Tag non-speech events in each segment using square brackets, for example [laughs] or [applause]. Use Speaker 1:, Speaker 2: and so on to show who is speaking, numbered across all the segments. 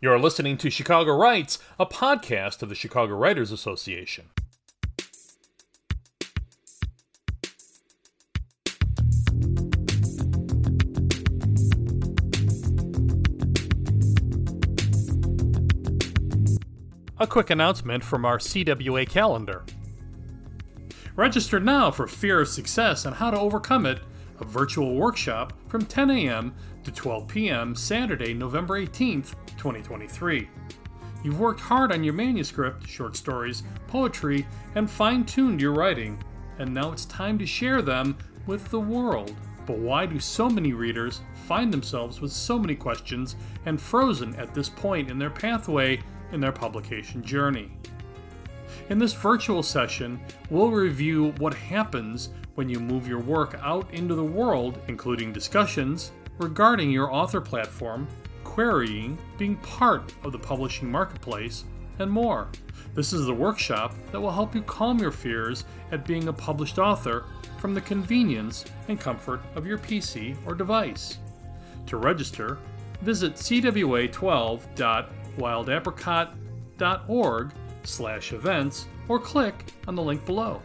Speaker 1: You're listening to Chicago Writes, a podcast of the Chicago Writers Association. A quick announcement from our CWA calendar. Register now for Fear of Success and How to Overcome It, a virtual workshop from 10 a.m. to 12 p.m. Saturday, November 18th, 2023. You've worked hard on your manuscript, short stories, poetry, and fine tuned your writing, and now it's time to share them with the world. But why do so many readers find themselves with so many questions and frozen at this point in their pathway in their publication journey? In this virtual session, we'll review what happens when you move your work out into the world, including discussions regarding your author platform, querying, being part of the publishing marketplace, and more. This is the workshop that will help you calm your fears at being a published author from the convenience and comfort of your PC or device. To register, visit cwa12.wildapricot.org slash events or click on the link below.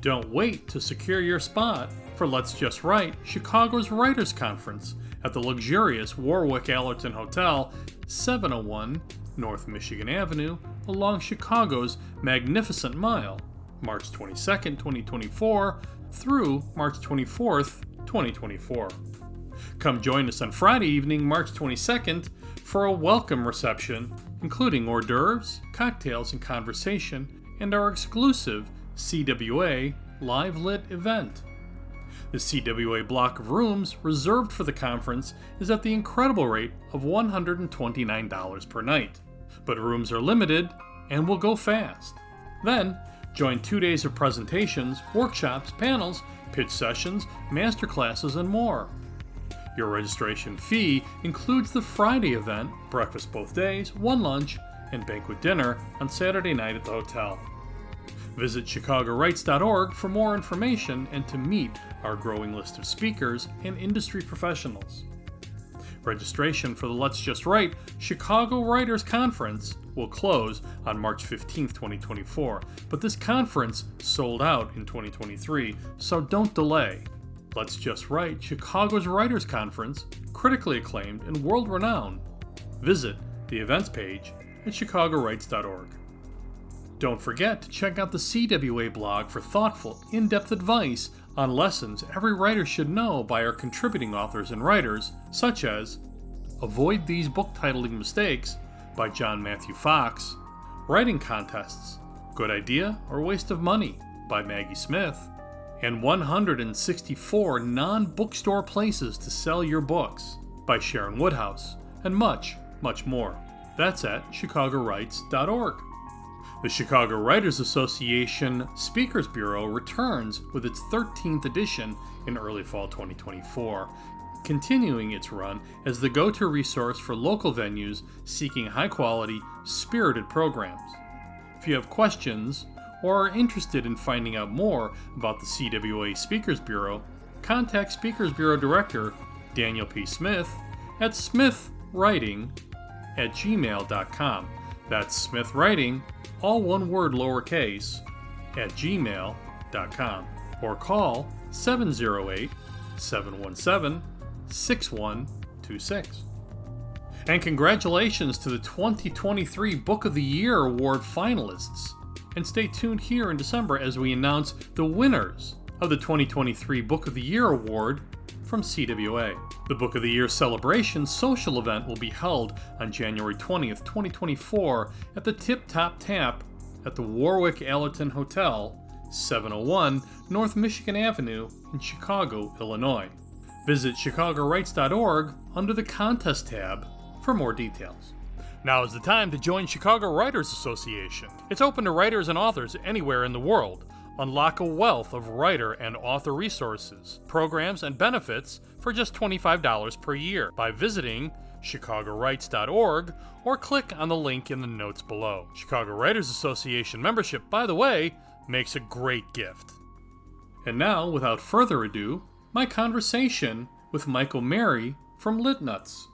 Speaker 1: Don't wait to secure your spot for Let's Just Write, Chicago's Writers Conference at the luxurious Warwick Allerton Hotel, 701 North Michigan Avenue, along Chicago's Magnificent Mile, March 22, 2024 through March 24, 2024. Come join us on Friday evening, March 22nd, for a welcome reception, including hors d'oeuvres, cocktails, and conversation, and our exclusive CWA live lit event. The CWA block of rooms reserved for the conference is at the incredible rate of $129 per night. But rooms are limited and will go fast. Then, join two days of presentations, workshops, panels, pitch sessions, masterclasses, and more. Your registration fee includes the Friday event, breakfast both days, one lunch, and banquet dinner on Saturday night at the hotel. Visit ChicagoWrites.org for more information and to meet our growing list of speakers and industry professionals. Registration for the Let's Just Write Chicago Writers Conference will close on March 15, 2024, but this conference sold out in 2023, so don't delay. Let's Just Write Chicago's Writers Conference, critically acclaimed and world renowned. Visit the events page at chicagowrites.org. Don't forget to check out the CWA blog for thoughtful, in depth advice on lessons every writer should know by our contributing authors and writers, such as Avoid These Book Titling Mistakes by John Matthew Fox, Writing Contests Good Idea or Waste of Money by Maggie Smith, and 164 non bookstore places to sell your books by Sharon Woodhouse, and much, much more. That's at chicagowrites.org. The Chicago Writers Association Speakers Bureau returns with its 13th edition in early fall 2024, continuing its run as the go to resource for local venues seeking high quality, spirited programs. If you have questions or are interested in finding out more about the CWA Speakers Bureau, contact Speakers Bureau Director Daniel P. Smith at smithwriting at gmail.com. That's smithwriting all one word lowercase, at gmail.com or call 708 717 6126. And congratulations to the 2023 Book of the Year Award finalists. And stay tuned here in December as we announce the winners of the 2023 Book of the Year Award from CWA. The Book of the Year celebration social event will be held on January 20th, 2024 at the Tip Top Tap at the Warwick Allerton Hotel, 701 North Michigan Avenue in Chicago, Illinois. Visit chicagowrites.org under the contest tab for more details. Now is the time to join Chicago Writers Association. It's open to writers and authors anywhere in the world. Unlock a wealth of writer and author resources, programs, and benefits for just $25 per year by visiting chicagowrites.org or click on the link in the notes below. Chicago Writers Association membership, by the way, makes a great gift. And now, without further ado, my conversation with Michael O'Mary from Litnuts.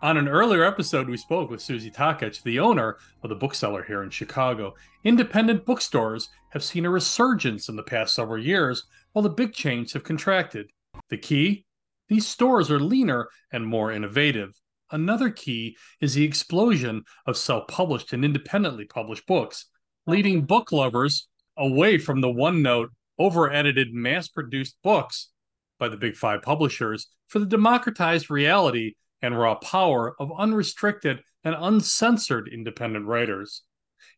Speaker 1: On an earlier episode, we spoke with Susie Takacs, the owner of the Book Cellar here in Chicago. Independent bookstores have seen a resurgence in the past several years, while the big chains have contracted. The key? These stores are leaner and more innovative. Another key is the explosion of self published and independently published books, leading book lovers away from the one note, over edited, mass produced books by the big five publishers for the democratized reality and raw power of unrestricted and uncensored independent writers.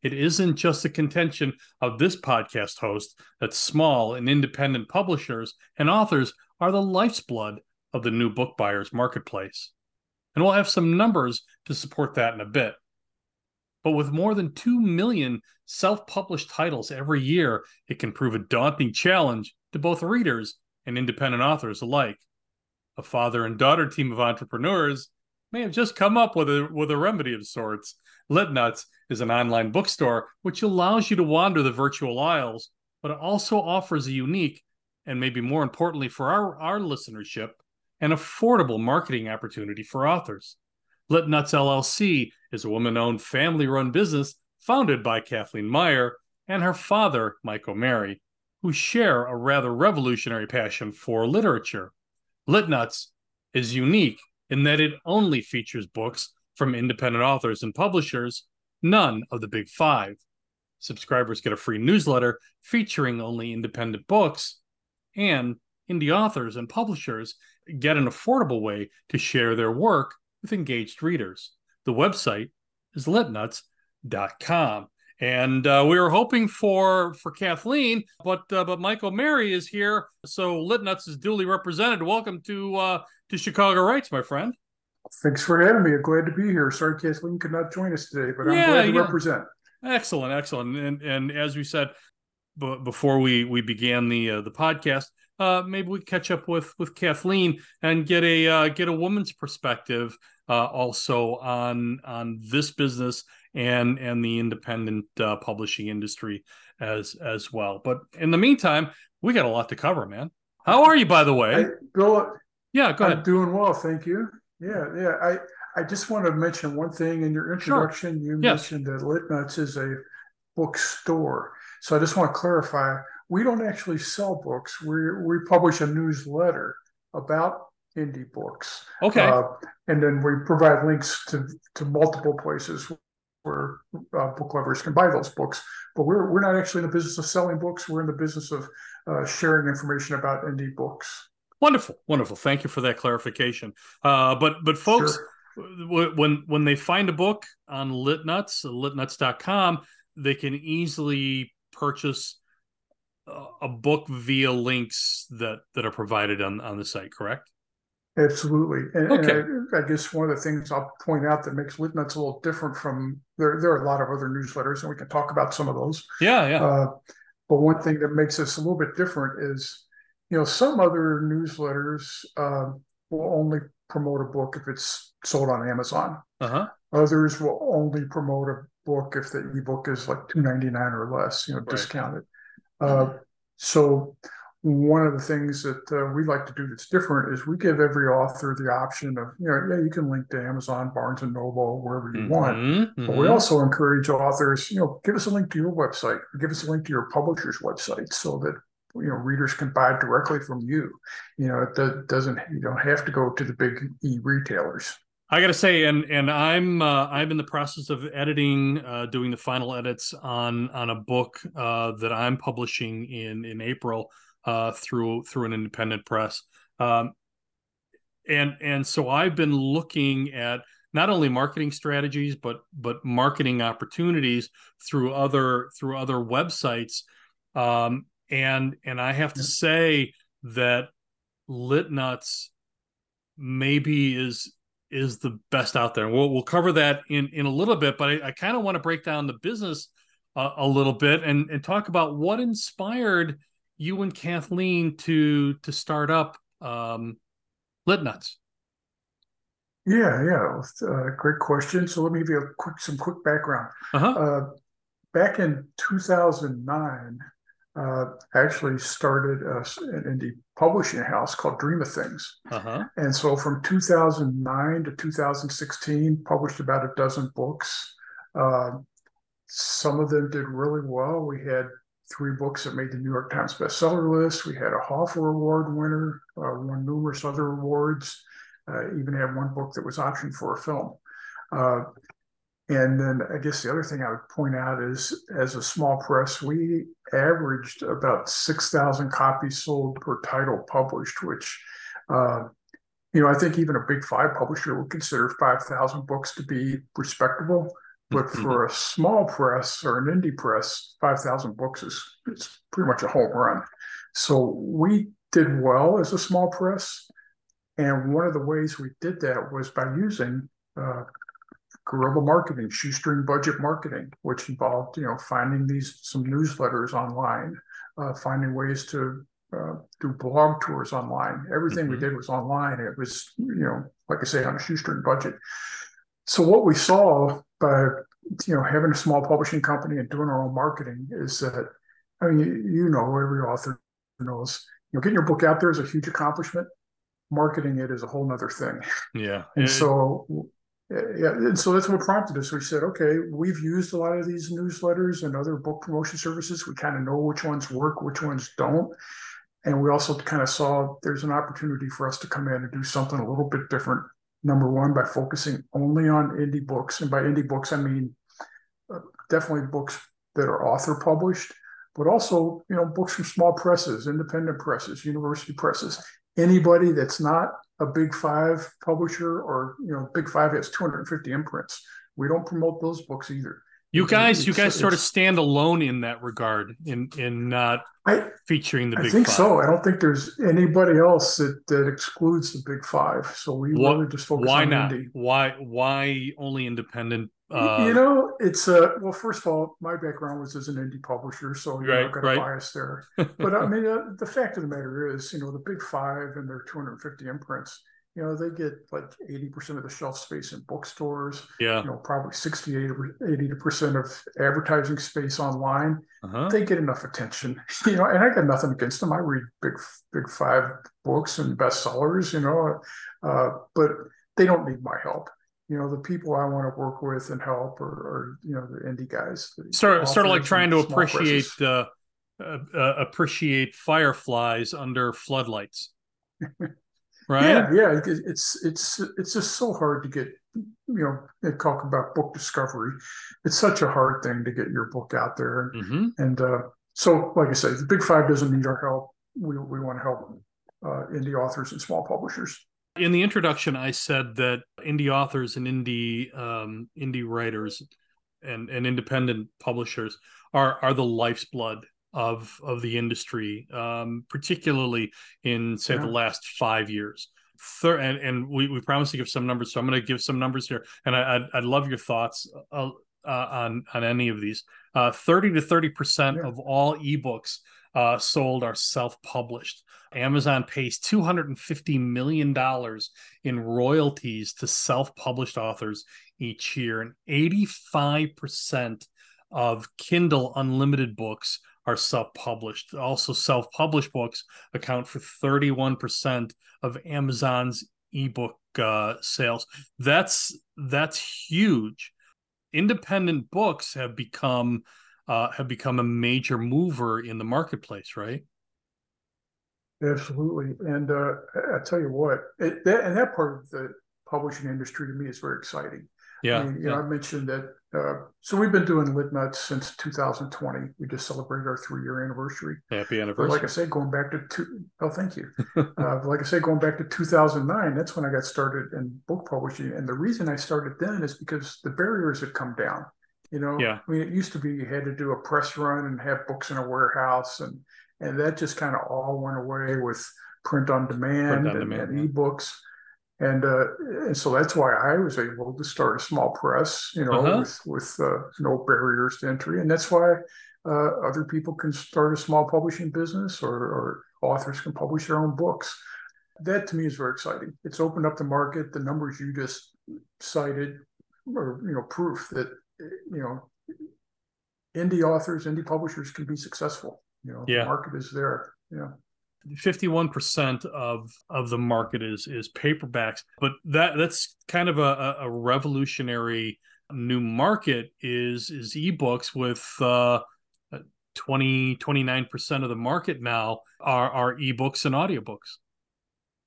Speaker 1: It isn't just the contention of this podcast host that small and independent publishers and authors are the lifeblood of the new book buyers marketplace. And we'll have some numbers to support that in a bit. But with more than 2 million self published titles every year, it can prove a daunting challenge to both readers and independent authors alike a father and daughter team of entrepreneurs may have just come up with a with a remedy of sorts. Litnuts is an online bookstore which allows you to wander the virtual aisles, but it also offers a unique and maybe more importantly for our, our listenership, an affordable marketing opportunity for authors. Litnuts LLC is a woman-owned family-run business founded by Kathleen Meyer and her father, Mike O'Mary, who share a rather revolutionary passion for literature. Litnuts is unique in that it only features books from independent authors and publishers, none of the big five. Subscribers get a free newsletter featuring only independent books, and indie authors and publishers get an affordable way to share their work with engaged readers. The website is litnuts.com. And uh, we were hoping for for Kathleen, but uh, but Michael O'Mary is here, so Litnuts is duly represented. Welcome to uh, to Chicago Writes, my friend.
Speaker 2: Thanks for having me. I'm glad to be here. Sorry, Kathleen could not join us today, but I'm yeah, glad to yeah. represent.
Speaker 1: Excellent, excellent. And and as we said b- before we we began the uh, the podcast, uh, maybe we catch up with with Kathleen and get a uh, get a woman's perspective uh, also on on this business and and the independent uh, publishing industry as as well. But in the meantime, we got a lot to cover, man. How are you, by the way?
Speaker 2: Bill,
Speaker 1: yeah, go
Speaker 2: I'm
Speaker 1: ahead.
Speaker 2: Doing well, thank you. Yeah, yeah. I I just want to mention one thing in your introduction. Sure. You yes. mentioned that Litnuts is a bookstore, so I just want to clarify. We don't actually sell books. We we publish a newsletter about indie books.
Speaker 1: Okay. Uh,
Speaker 2: and then we provide links to to multiple places where uh, book lovers can buy those books. But we're we're not actually in the business of selling books. We're in the business of uh, sharing information about indie books.
Speaker 1: Wonderful, wonderful. Thank you for that clarification. Uh, but but folks, sure. when when they find a book on Litnuts, litnuts.com, they can easily purchase a book via links that that are provided on on the site. Correct?
Speaker 2: Absolutely. And, okay. And I, I, guess one of the things I'll point out that makes Litnuts a little different from there, there are a lot of other newsletters, and we can talk about some of those.
Speaker 1: Yeah, yeah. Uh,
Speaker 2: but one thing that makes us a little bit different is, you know, some other newsletters uh, will only promote a book if it's sold on Amazon.
Speaker 1: Uh-huh.
Speaker 2: Others will only promote a book if the ebook is like two ninety nine or less, you know, right. discounted. Uh, so one of the things that uh, we like to do that's different is we give every author the option of you know yeah you can link to amazon barnes and noble wherever you mm-hmm, want mm-hmm. but we also encourage authors you know give us a link to your website give us a link to your publisher's website so that you know readers can buy directly from you you know it doesn't you don't have to go to the big e-retailers
Speaker 1: I gotta say, and and I'm uh, I'm in the process of editing, uh, doing the final edits on on a book uh, that I'm publishing in in April uh, through through an independent press. Um, and and so I've been looking at not only marketing strategies but but marketing opportunities through other through other websites. Um, and and I have to say that Litnuts maybe is is the best out there. We'll we'll cover that in in a little bit, but I, I kind of want to break down the business uh, a little bit and and talk about what inspired you and Kathleen to to start up um, Litnuts?
Speaker 2: Yeah, yeah, uh, great question. So let me give you a quick some quick background.
Speaker 1: Uh-huh. Uh,
Speaker 2: back in 2009, uh, actually started a, an indie publishing house called Dream of Things. Uh-huh. And so from 2009 to 2016, published about a dozen books. Uh, some of them did really well. We had three books that made the New York Times bestseller list. We had a Hoffer Award winner, uh, won numerous other awards, uh, even had one book that was optioned for a film. And then I guess the other thing I would point out is as a small press, we averaged about 6,000 copies sold per title published, which, uh, you know, I think even a big five publisher would consider 5,000 books to be respectable. But mm-hmm. for a small press or an indie press, 5,000 books is, is pretty much a home run. So we did well as a small press. And one of the ways we did that was by using uh, guerrilla marketing, shoestring budget marketing, which involved, you know, finding these some newsletters online, uh, finding ways to uh, do blog tours online. Everything mm-hmm. we did was online. It was, you know, like I say, on a shoestring budget. So what we saw by, you know, having a small publishing company and doing our own marketing is that, I mean, you, you know, every author knows, you know, getting your book out there is a huge accomplishment. Marketing it is a whole nother thing.
Speaker 1: Yeah.
Speaker 2: And it, so yeah, and so that's what prompted us. We said, okay, we've used a lot of these newsletters and other book promotion services. We kind of know which ones work, which ones don't. And we also kind of saw there's an opportunity for us to come in and do something a little bit different. Number one, by focusing only on indie books. And by indie books, I mean uh, definitely books that are author published, but also, you know, books from small presses, independent presses, university presses. Anybody that's not a big five publisher or you know big five has 250 imprints we don't promote those books either
Speaker 1: you guys you guys sort of stand alone in that regard in in not I, featuring the big
Speaker 2: I think
Speaker 1: five.
Speaker 2: so. I don't think there's anybody else that, that excludes the big five. So we what, really just focus
Speaker 1: why
Speaker 2: on
Speaker 1: not?
Speaker 2: indie.
Speaker 1: Why why only independent
Speaker 2: uh, you know, it's uh well. First of all, my background was as an indie publisher, so you right, know, I've got right. a bias there. [laughs] But I mean, uh, the fact of the matter is, you know, the big five and their 250 imprints you know, they get like 80% of the shelf space in bookstores.
Speaker 1: Yeah.
Speaker 2: You know, probably 68 or 80% of advertising space online. Uh-huh. They get enough attention, [laughs] you know, and I got nothing against them. I read big, big five books and bestsellers, you know, uh, but they don't need my help. You know, the people I want to work with and help or, are you know, the indie guys.
Speaker 1: Sort, sort of like trying to appreciate, uh, uh, appreciate fireflies under floodlights. [laughs] right?
Speaker 2: Yeah, yeah. It's it's it's just so hard to get. You know, they talk about book discovery. It's such a hard thing to get your book out there, mm-hmm. and uh, so, like I say, the Big Five doesn't need our help. We we want to help uh, indie authors and small publishers.
Speaker 1: In the introduction, I said that indie authors and indie um, indie writers and, and independent publishers are are the life's blood of of the industry, um, particularly in say yeah. the last five years. Thir- and and we, we promised to give some numbers, so I'm going to give some numbers here, and I, I'd, I'd love your thoughts uh, uh, on on any of these. Uh, thirty to thirty percent yeah. of all ebooks uh, sold are self published. Amazon pays two hundred and fifty million dollars in royalties to self published authors each year, and eighty five percent of Kindle Unlimited books are self-published. Also, self-published books account for 31% of Amazon's ebook uh, sales. That's that's huge. Independent books have become uh, have become a major mover in the marketplace, right?
Speaker 2: Absolutely, and uh, I tell you what, it, that, and that part of the publishing industry to me is very exciting.
Speaker 1: Yeah,
Speaker 2: I mean, you
Speaker 1: yeah.
Speaker 2: know, I mentioned that uh, so we've been doing Lit Nuts since 2020. We just celebrated our three year anniversary.
Speaker 1: Happy anniversary! [laughs]
Speaker 2: But like I said, going back to two, oh, thank you. uh, like I said, going back to 2009, that's when I got started in book publishing. And the reason I started then is because the barriers had come down. You know,
Speaker 1: yeah.
Speaker 2: I mean, it used to be you had to do a press run and have books in a warehouse, and and that just kind of all went away with print on demand, print on and, demand and, ebooks and uh, and so that's why I was able to start a small press, you know, uh-huh. with with uh, no barriers to entry, and that's why uh, other people can start a small publishing business, or, or, authors can publish their own books. That to me is very exciting. It's opened up the market. The numbers you just cited are you know proof that you know indie authors, indie publishers can be successful. You know,
Speaker 1: yeah.
Speaker 2: the market is there. Yeah.
Speaker 1: 51% of of the market is is paperbacks but that that's kind of a, a revolutionary new market is is ebooks with uh 20 29% of the market now are are ebooks and audiobooks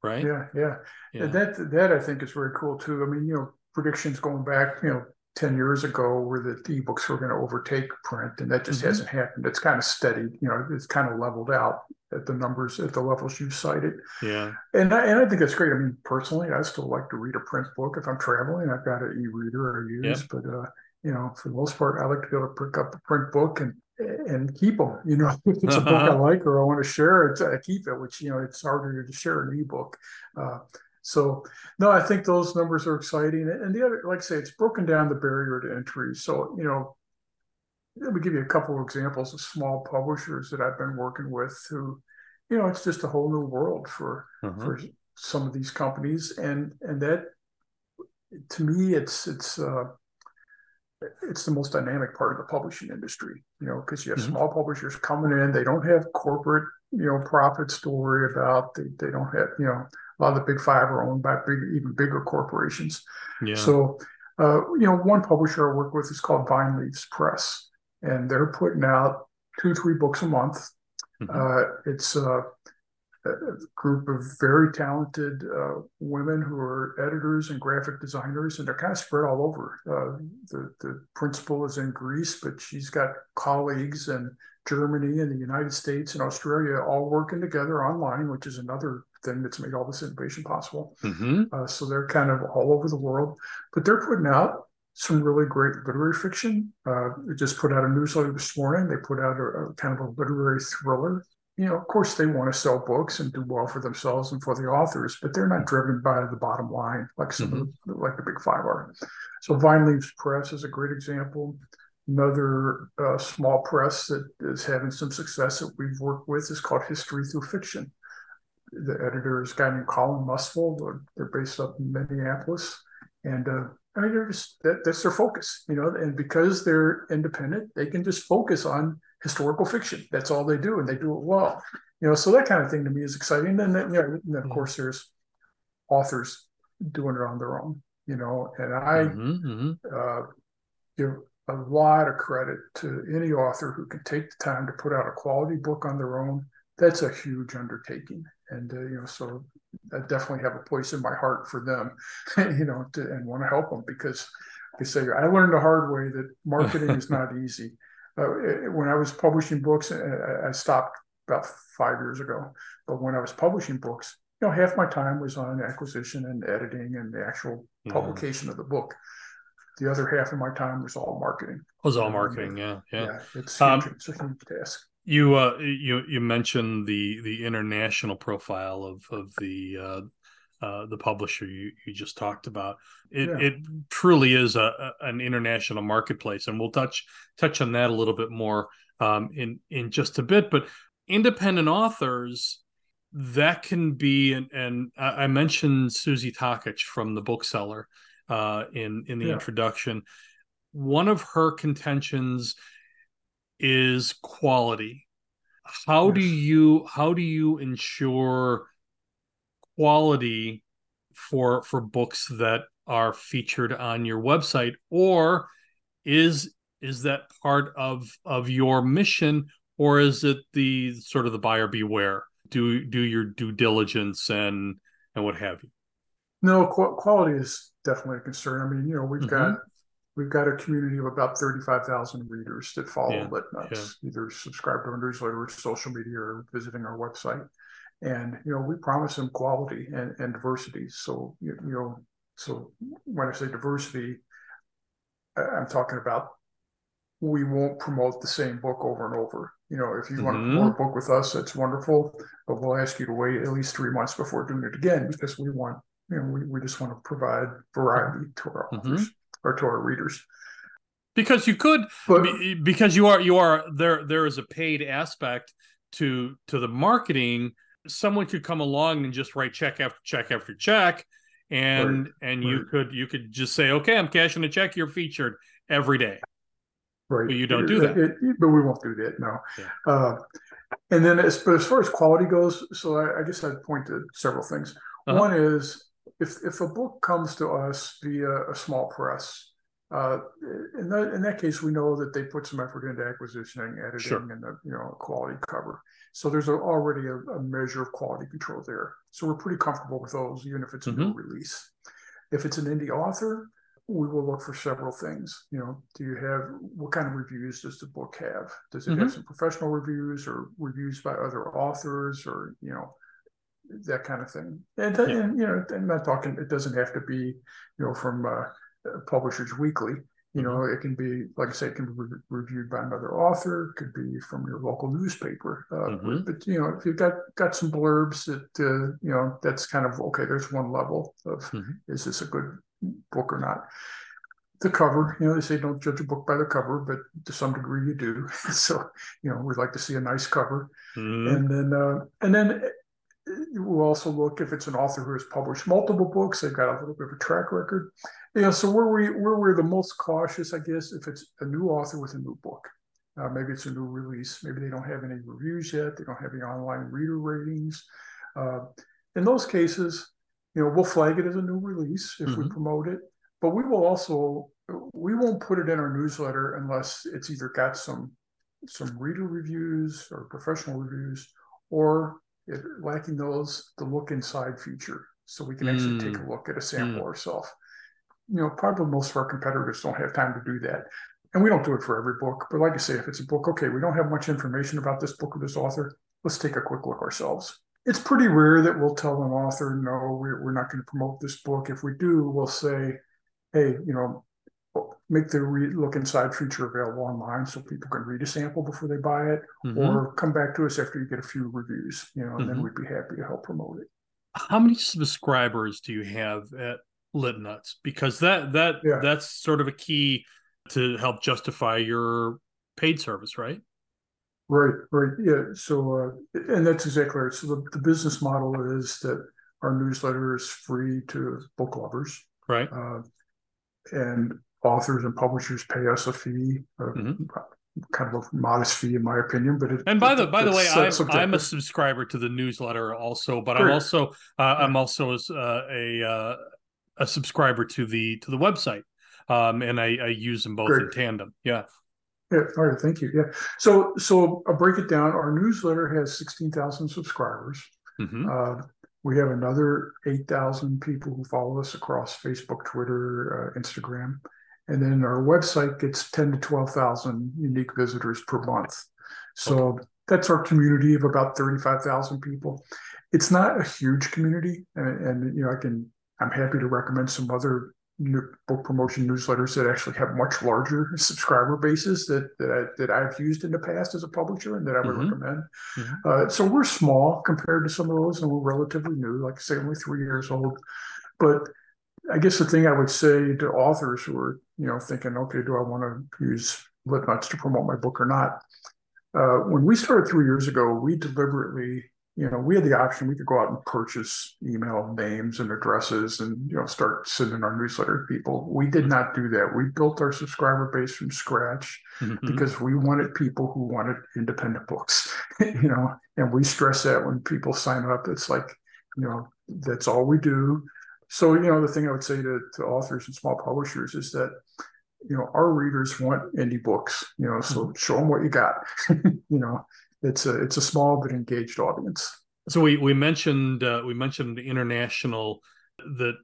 Speaker 1: right
Speaker 2: yeah yeah, yeah. that that i think is very cool too i mean you know predictions going back you know 10 years ago where the ebooks were going to overtake print and that just mm-hmm. hasn't happened. It's kind of steady you know it's kind of leveled out at the numbers at the levels you cited.
Speaker 1: Yeah.
Speaker 2: And I, and I think that's great. I mean personally i still like to read a print book. If i'm traveling i've got an e-reader i use yep. but uh you know for the most part i like to be able to pick up a print book and and keep them you know. [laughs] If it's a book i like or i want to share it i keep it which you know it's harder to share an ebook uh, so no, I think those numbers are exciting. And the other, like I say, it's broken down the barrier to entry. So, you know, let me give you a couple of examples of small publishers that I've been working with who, you know, it's just a whole new world for uh-huh. for some of these companies. And and that to me it's it's uh it's the most dynamic part of the publishing industry, you know, because you have mm-hmm. small publishers coming in, they don't have corporate, you know, profits to worry about. They, they don't have, you know, a lot of the big five are owned by big, even bigger corporations. Yeah. So, uh, you know, one publisher I work with is called Vine Leaves Press, and they're putting out two, three books a month. Mm-hmm. Uh, it's uh, a group of very talented uh, women who are editors and graphic designers, and they're kind of spread all over. Uh, the, the principal is in Greece, but she's got colleagues in Germany and the United States and Australia all working together online, which is another thing that's made all this innovation possible. Mm-hmm. Uh, so they're kind of all over the world, but they're putting out some really great literary fiction. Uh, they just put out a newsletter this morning. They put out a, a, kind of a literary thriller. You know, of course, they want to sell books and do well for themselves and for the authors, but they're not driven by the bottom line like some mm-hmm. of the, like the big five are. So Vine Leaves Press is a great example. Another uh, small press that is having some success that we've worked with is called History Through Fiction the editor is a guy named Colin. They're, they're based up in Minneapolis, and uh, I mean, they're just that, that's their focus, you know. And because they're independent, they can just focus on historical fiction. That's all they do, and they do it well, you know. So that kind of thing to me is exciting. And then, you know, and of mm-hmm. course, there's authors doing it on their own, you know. And I mm-hmm, mm-hmm. Uh, give a lot of credit to any author who can take the time to put out a quality book on their own. That's a huge undertaking and uh, you know so I definitely have a place in my heart for them, [laughs] you know, to, and want to help them because they say I learned the hard way that marketing is not [laughs] easy. Uh, when I was publishing books, I stopped about five years ago. But when I was publishing books, you know, half my time was on acquisition and editing and the actual yeah. publication of the book. The other half of my time was all marketing.
Speaker 1: It was all marketing, yeah, yeah. yeah
Speaker 2: it's, um, it's a huge task.
Speaker 1: You uh you you mentioned the the international profile of of the uh, uh the publisher you, you just talked about. It yeah. it truly is a, a, an international marketplace, and we'll touch touch on that a little bit more um, in in just a bit. But independent authors that can be and, and I mentioned Susie Takacs from the Book Cellar uh, in in the yeah. introduction. One of her contentions is quality. How yes. do you how do you ensure quality for for books that are featured on your website or is is that part of of your mission or is it the sort of the buyer beware do do your due diligence and and what have you
Speaker 2: no qu- quality is definitely a concern i mean you know we've mm-hmm. got we've got a community of about 35,000 readers that follow yeah, Litnuts, yeah. either subscribe to our newsletter, or social media, or visiting our website. And, you know, we promise them quality and, and diversity. So, you, you know, so when I say diversity, I'm talking about we won't promote the same book over and over. You know, if you mm-hmm. want to promote a book with us, that's wonderful, but we'll ask you to wait at least three months before doing it again because we want, we, we just want to provide variety to our mm-hmm. authors or to our readers
Speaker 1: because you could but, because you are you are there there is a paid aspect to to the marketing someone could come along and just write check after check after check and right, and you right. could you could just say okay i'm cashing a check you're featured every day
Speaker 2: right
Speaker 1: but you don't do that
Speaker 2: it, it, but we won't do that no yeah. uh, And then, as but as far as quality goes, so I, I guess I'd point to several things. Uh-huh. One is if if a book comes to us via a small press, uh, in that in that case, we know that they put some effort into acquisitioning, editing, sure. and the you know quality cover. So there's a, already a, a, measure of quality control there. So we're pretty comfortable with those, even if it's a mm-hmm. new release. If it's an indie author, we will look for several things. You know, do you have what kind of reviews does the book have? Does it mm-hmm. have some professional reviews or reviews by other authors or you know that kind of thing? And, yeah. and you know, I'm not talking. It doesn't have to be you know from uh, Publishers Weekly. You know, mm-hmm. it can be, like I said, it can be re- reviewed by another author. It could be from your local newspaper. Uh, mm-hmm. but, but, you know, if you've got got some blurbs that uh, you know, that's kind of okay. There's one level of mm-hmm. is this a good book or not? The cover, you know, they say don't judge a book by the cover, but to some degree you do. [laughs] so, you know, we'd like to see a nice cover, mm-hmm. and then uh, and then we'll also look if it's an author who has published multiple books. They've got a little bit of a track record yeah, so where we where we're the most cautious, I guess, if it's a new author with a new book, uh, maybe it's a new release, maybe they don't have any reviews yet, they don't have any online reader ratings. Uh, in those cases, you know, we'll flag it as a new release if mm-hmm. we promote it, but we will also we won't put it in our newsletter unless it's either got some some reader reviews or professional reviews, or it, lacking those, the look inside feature, so we can actually mm. take a look at a sample mm. ourselves you know, probably most of our competitors don't have time to do that. And we don't do it for every book. But like I say, if it's a book, okay, we don't have much information about this book or this author, let's take a quick look ourselves. It's pretty rare that we'll tell an author, no, we're, we're not going to promote this book. If we do, we'll say, hey, you know, make the re- look inside feature available online so people can read a sample before they buy it, mm-hmm. or come back to us after you get a few reviews, you know, and mm-hmm. then we'd be happy to help promote it.
Speaker 1: How many subscribers do you have at lit nuts because that that yeah. that's sort of a key to help justify your paid service right
Speaker 2: right right yeah so uh, and that's exactly right so the, the business model is that our newsletter is free to book lovers
Speaker 1: right
Speaker 2: uh, and authors and publishers pay us a fee uh, mm-hmm. kind of a modest fee in my opinion but it,
Speaker 1: and by the by the way I'm, I'm a subscriber to the newsletter also but Great. i'm also uh, i'm also uh, a uh, a subscriber to the to the website, um, and I, I use them both Great. in tandem. Yeah.
Speaker 2: Yeah, all right, thank you. Yeah, so so I'll break it down. Our newsletter has sixteen thousand subscribers. Mm-hmm. Uh, we have another eight thousand people who follow us across Facebook, Twitter, uh, Instagram, and then our website gets ten to twelve thousand unique visitors per month. So okay. that's our community of about thirty-five thousand people. It's not a huge community, and, and you know I can I'm happy to recommend some other book promotion newsletters that actually have much larger subscriber bases that that, I, that I've used in the past as a publisher and that I would mm-hmm. recommend. Mm-hmm. Uh, so we're small compared to some of those, and we're relatively new, like I say, only three years old. But I guess the thing I would say to authors who are, you know, thinking, okay, do I want to use LitNuts to promote my book or not? Uh, when we started three years ago, we deliberately you know, we had the option, we could go out and purchase email names and addresses and, you know, start sending our newsletter to people. We did not do that. We built our subscriber base from scratch mm-hmm. because we wanted people who wanted independent books, [laughs] you know, and we stress that when people sign up, it's like, you know, that's all we do. So, you know, the thing I would say to, to authors and small publishers is that, you know, our readers want indie books, you know, so mm-hmm. show them what you got, [laughs] you know, it's a it's a small but engaged audience.
Speaker 1: So we we mentioned uh, we mentioned international that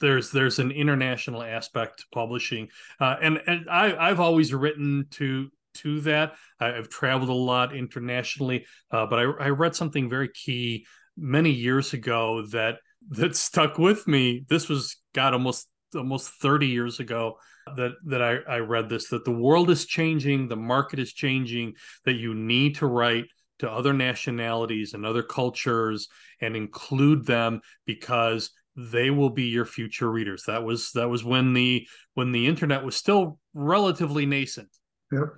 Speaker 1: there's there's an international aspect to publishing, uh, and and I I've always written to to that. I've traveled a lot internationally, uh, but I, I read something very key many years ago that that stuck with me. This was God almost almost 30 years ago that that I, I read this that the world is changing, the market is changing, that you need to write to other nationalities and other cultures and include them because they will be your future readers. That was that was when the when the internet was still relatively nascent.
Speaker 2: Yep.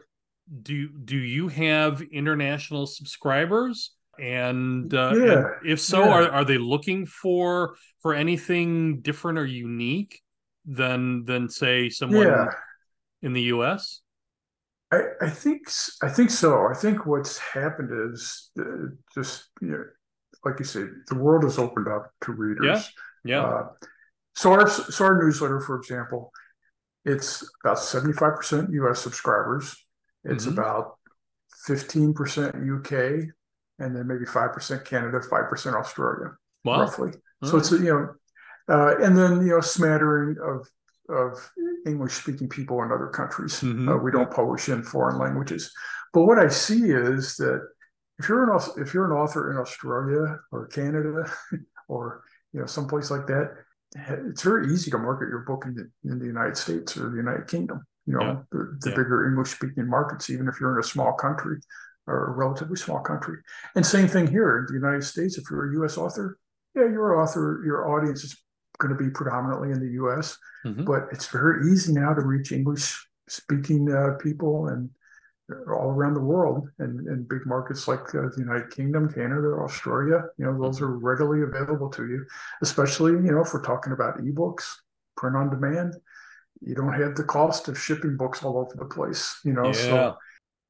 Speaker 1: Do do you have international subscribers? And, uh, yeah. and if so, yeah. are, are they looking for for anything different or unique? than than say someone yeah. in the U.S.
Speaker 2: I, I think I think so. I think what's happened is uh, just you know, like you said, the world has opened up to readers.
Speaker 1: Yeah, yeah. Uh,
Speaker 2: so our so our newsletter, for example, it's about seventy five percent U.S. subscribers. It's mm-hmm. about fifteen percent UK, and then maybe five percent Canada, five percent Australia, wow. roughly. All so it's you know, uh, and then you know, smattering of of English speaking people in other countries. Mm-hmm. Uh, we don't publish in foreign languages. But what I see is that if you're an if you're an author in Australia or Canada [laughs] or you know someplace like that, it's very easy to market your book in the, in the United States or the United Kingdom. You know, yeah. the, the yeah. bigger English speaking markets, even if you're in a small country or a relatively small country. And same thing here in the United States. If you're a U.S. author, yeah, you're author. Your audience is going to be predominantly in the U.S., mm-hmm. but it's very easy now to reach English speaking uh, people and all around the world and in big markets like uh, the United Kingdom, Canada, Australia. You know, those mm-hmm. are readily available to you, especially, you know, if we're talking about ebooks, print on demand. You don't have the cost of shipping books all over the place, you know. Yeah. So,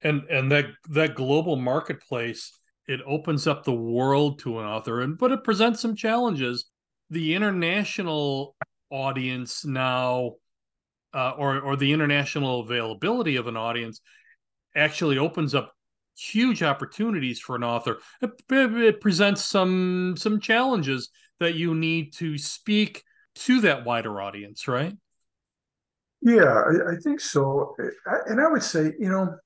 Speaker 1: and and that that global marketplace it opens up the world to an author and but it presents some challenges. The international audience now uh, or or the international availability of an audience actually opens up huge opportunities for an author. It, it, presents some some challenges that you need to speak to that wider audience right?
Speaker 2: Yeah i, I think so. And i would say you know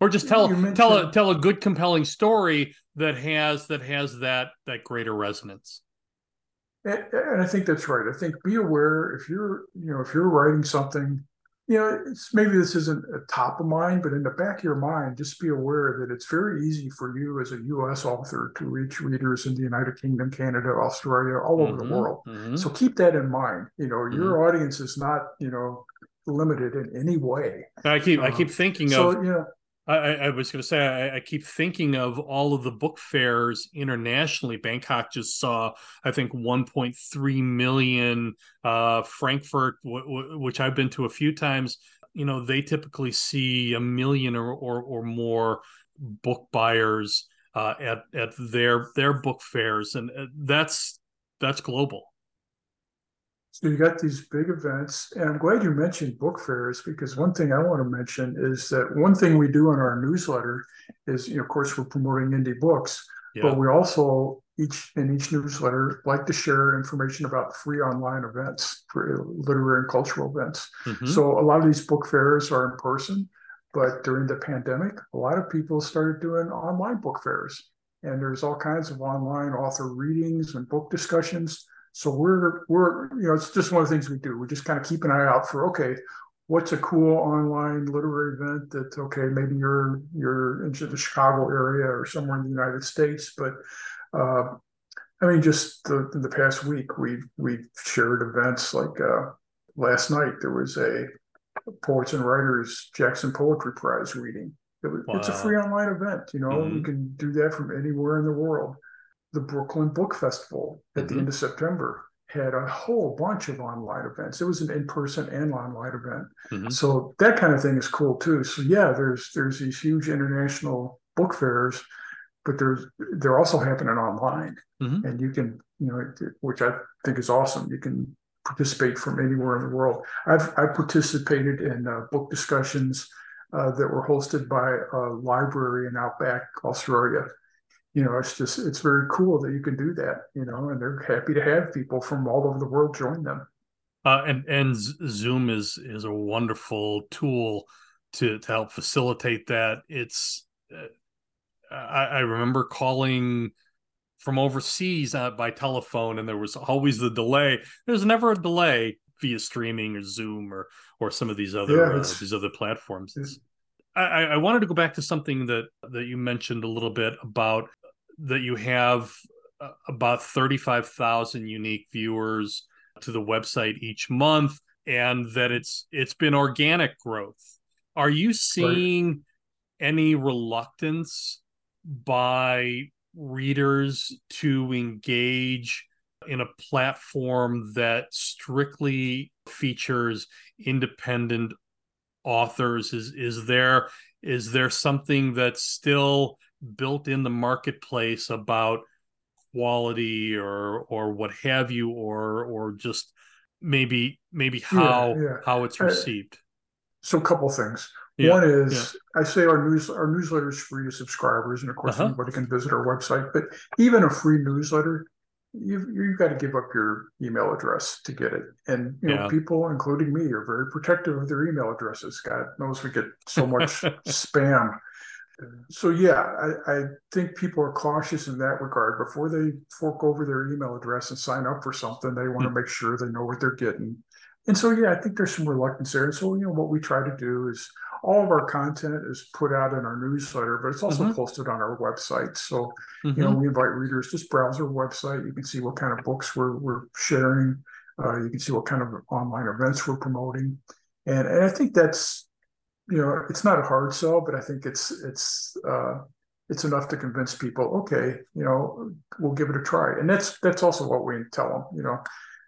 Speaker 1: or just tell tell a tell a good compelling story that has that has that that greater resonance
Speaker 2: and, and, I think that's right. I think be aware if you're, you know, if you're writing something, you know, it's maybe this isn't a top of mind, but in the back of your mind, just be aware that it's very easy for you as a U.S. author to reach readers in the United Kingdom, Canada, Australia, all over mm-hmm, the world. Mm-hmm. So keep that in mind. You know, your mm-hmm. audience is not, you know, limited in any way.
Speaker 1: I keep um, I keep thinking so, of you know, I, I was going to say I, I, keep thinking of all of the book fairs internationally. Bangkok just saw, I think, 1.3 million. Uh, Frankfurt, w- w- which I've been to a few times, you know, they typically see a million or or, or more book buyers uh, at at their their book fairs, and uh, that's that's global.
Speaker 2: So you got these big events, and I'm glad you mentioned book fairs because one thing I want to mention is that one thing we do in our newsletter is, you know, of course, we're promoting indie books, yeah. but we also each in each newsletter like to share information about free online events for literary and cultural events. Mm-hmm. So a lot of these book fairs are in person, but during the pandemic, a lot of people started doing online book fairs, and there's all kinds of online author readings and book discussions so we're we're you know it's just one of the things we do. We just kind of keep an eye out for okay, what's a cool online literary event that okay maybe you're you're into the Chicago area or somewhere in the United States, but uh, I mean just the the past week we we shared events like uh, last night there was a Poets and Writers Jackson Poetry Prize reading. It was, wow. It's a free online event. You know, mm-hmm. you can do that from anywhere in the world the Brooklyn Book Festival at mm-hmm. the end of September had a whole bunch of online events. It was an in-person and online event. Mm-hmm. So that kind of thing is cool too. So yeah, there's there's these huge international book fairs, but there's they're also happening online. Mm-hmm. And you can, you know, which I think is awesome. You can participate from anywhere in the world. I've I participated in uh, book discussions uh, that were hosted by a library in Outback, Australia you know, it's just it's very cool that you can do that, you know, and they're happy to have people from all over the world join them.
Speaker 1: Uh, and and Zoom is is a wonderful tool to to help facilitate that. It's uh, I, I remember calling from overseas uh, by telephone, and there was always the delay. There's never a delay via streaming or Zoom or or some of these other yeah, uh, these other platforms. I, I wanted to go back to something that that you mentioned a little bit about that you have uh, about 35,000 unique viewers to the website each month and that it's it's been organic growth. Are you seeing right. any reluctance by readers to engage in a platform that strictly features independent authors? Is is there is there something that's still built in the marketplace about quality or or what have you, or or just maybe maybe how yeah, yeah. how it's received? Uh,
Speaker 2: so a couple things. Yeah, One is I say our news our newsletter is free to subscribers, and of course uh-huh. anybody can visit our website. But even a free newsletter you've you've got to give up your email address to get it. And you know, yeah. people, including me, are very protective of their email addresses. God knows we get so much [laughs] spam. So yeah, I, I, think people are cautious in that regard. Before they fork over their email address and sign up for something, they want to mm. make sure they know what they're getting. And so yeah, I think there's some reluctance there. And so you know, what we try to do is all of our content is put out in our newsletter, but it's also mm-hmm. posted on our website. So, mm-hmm. you know, mm-hmm. we invite readers just browse our website. You can see what kind of books we're, we're sharing. Uh, you can see what kind of online events we're promoting. And, and I think that's, you know, it's not a hard sell, but I think it's, it's, uh, it's enough to convince people, okay, you know, we'll give it a try. And that's, that's also what we tell them, you know,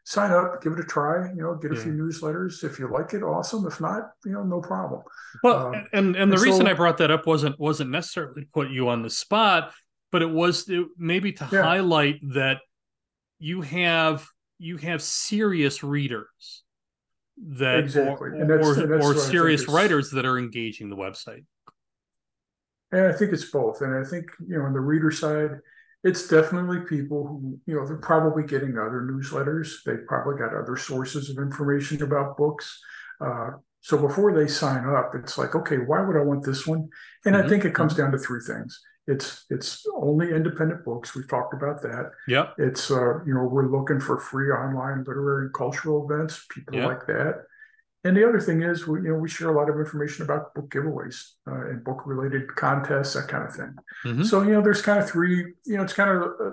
Speaker 2: sign up, give it a try, you know, get a yeah. few newsletters. If you like it, awesome. If not, you know, no problem.
Speaker 1: Well, um, and and the and reason so, I brought that up wasn't wasn't necessarily to put you on the spot, but it was it, maybe to yeah. highlight that you have you have serious readers that exactly. or, or, or serious writers that are engaging the website.
Speaker 2: And I think it's both. And I think, you know, on the reader side, it's definitely people who you know they're probably getting other newsletters They've probably got other sources of information about books uh, so before they sign up it's like okay why would i want this one and mm-hmm. i think it comes mm-hmm. down to three things it's it's only independent books we've talked about that
Speaker 1: yeah
Speaker 2: it's uh, you know we're looking for free online literary and cultural events people yep. like that and the other thing is, we you know we share a lot of information about book giveaways uh, and book related contests, that kind of thing. Mm-hmm. So you know, there's kind of three. You know, it's kind of a,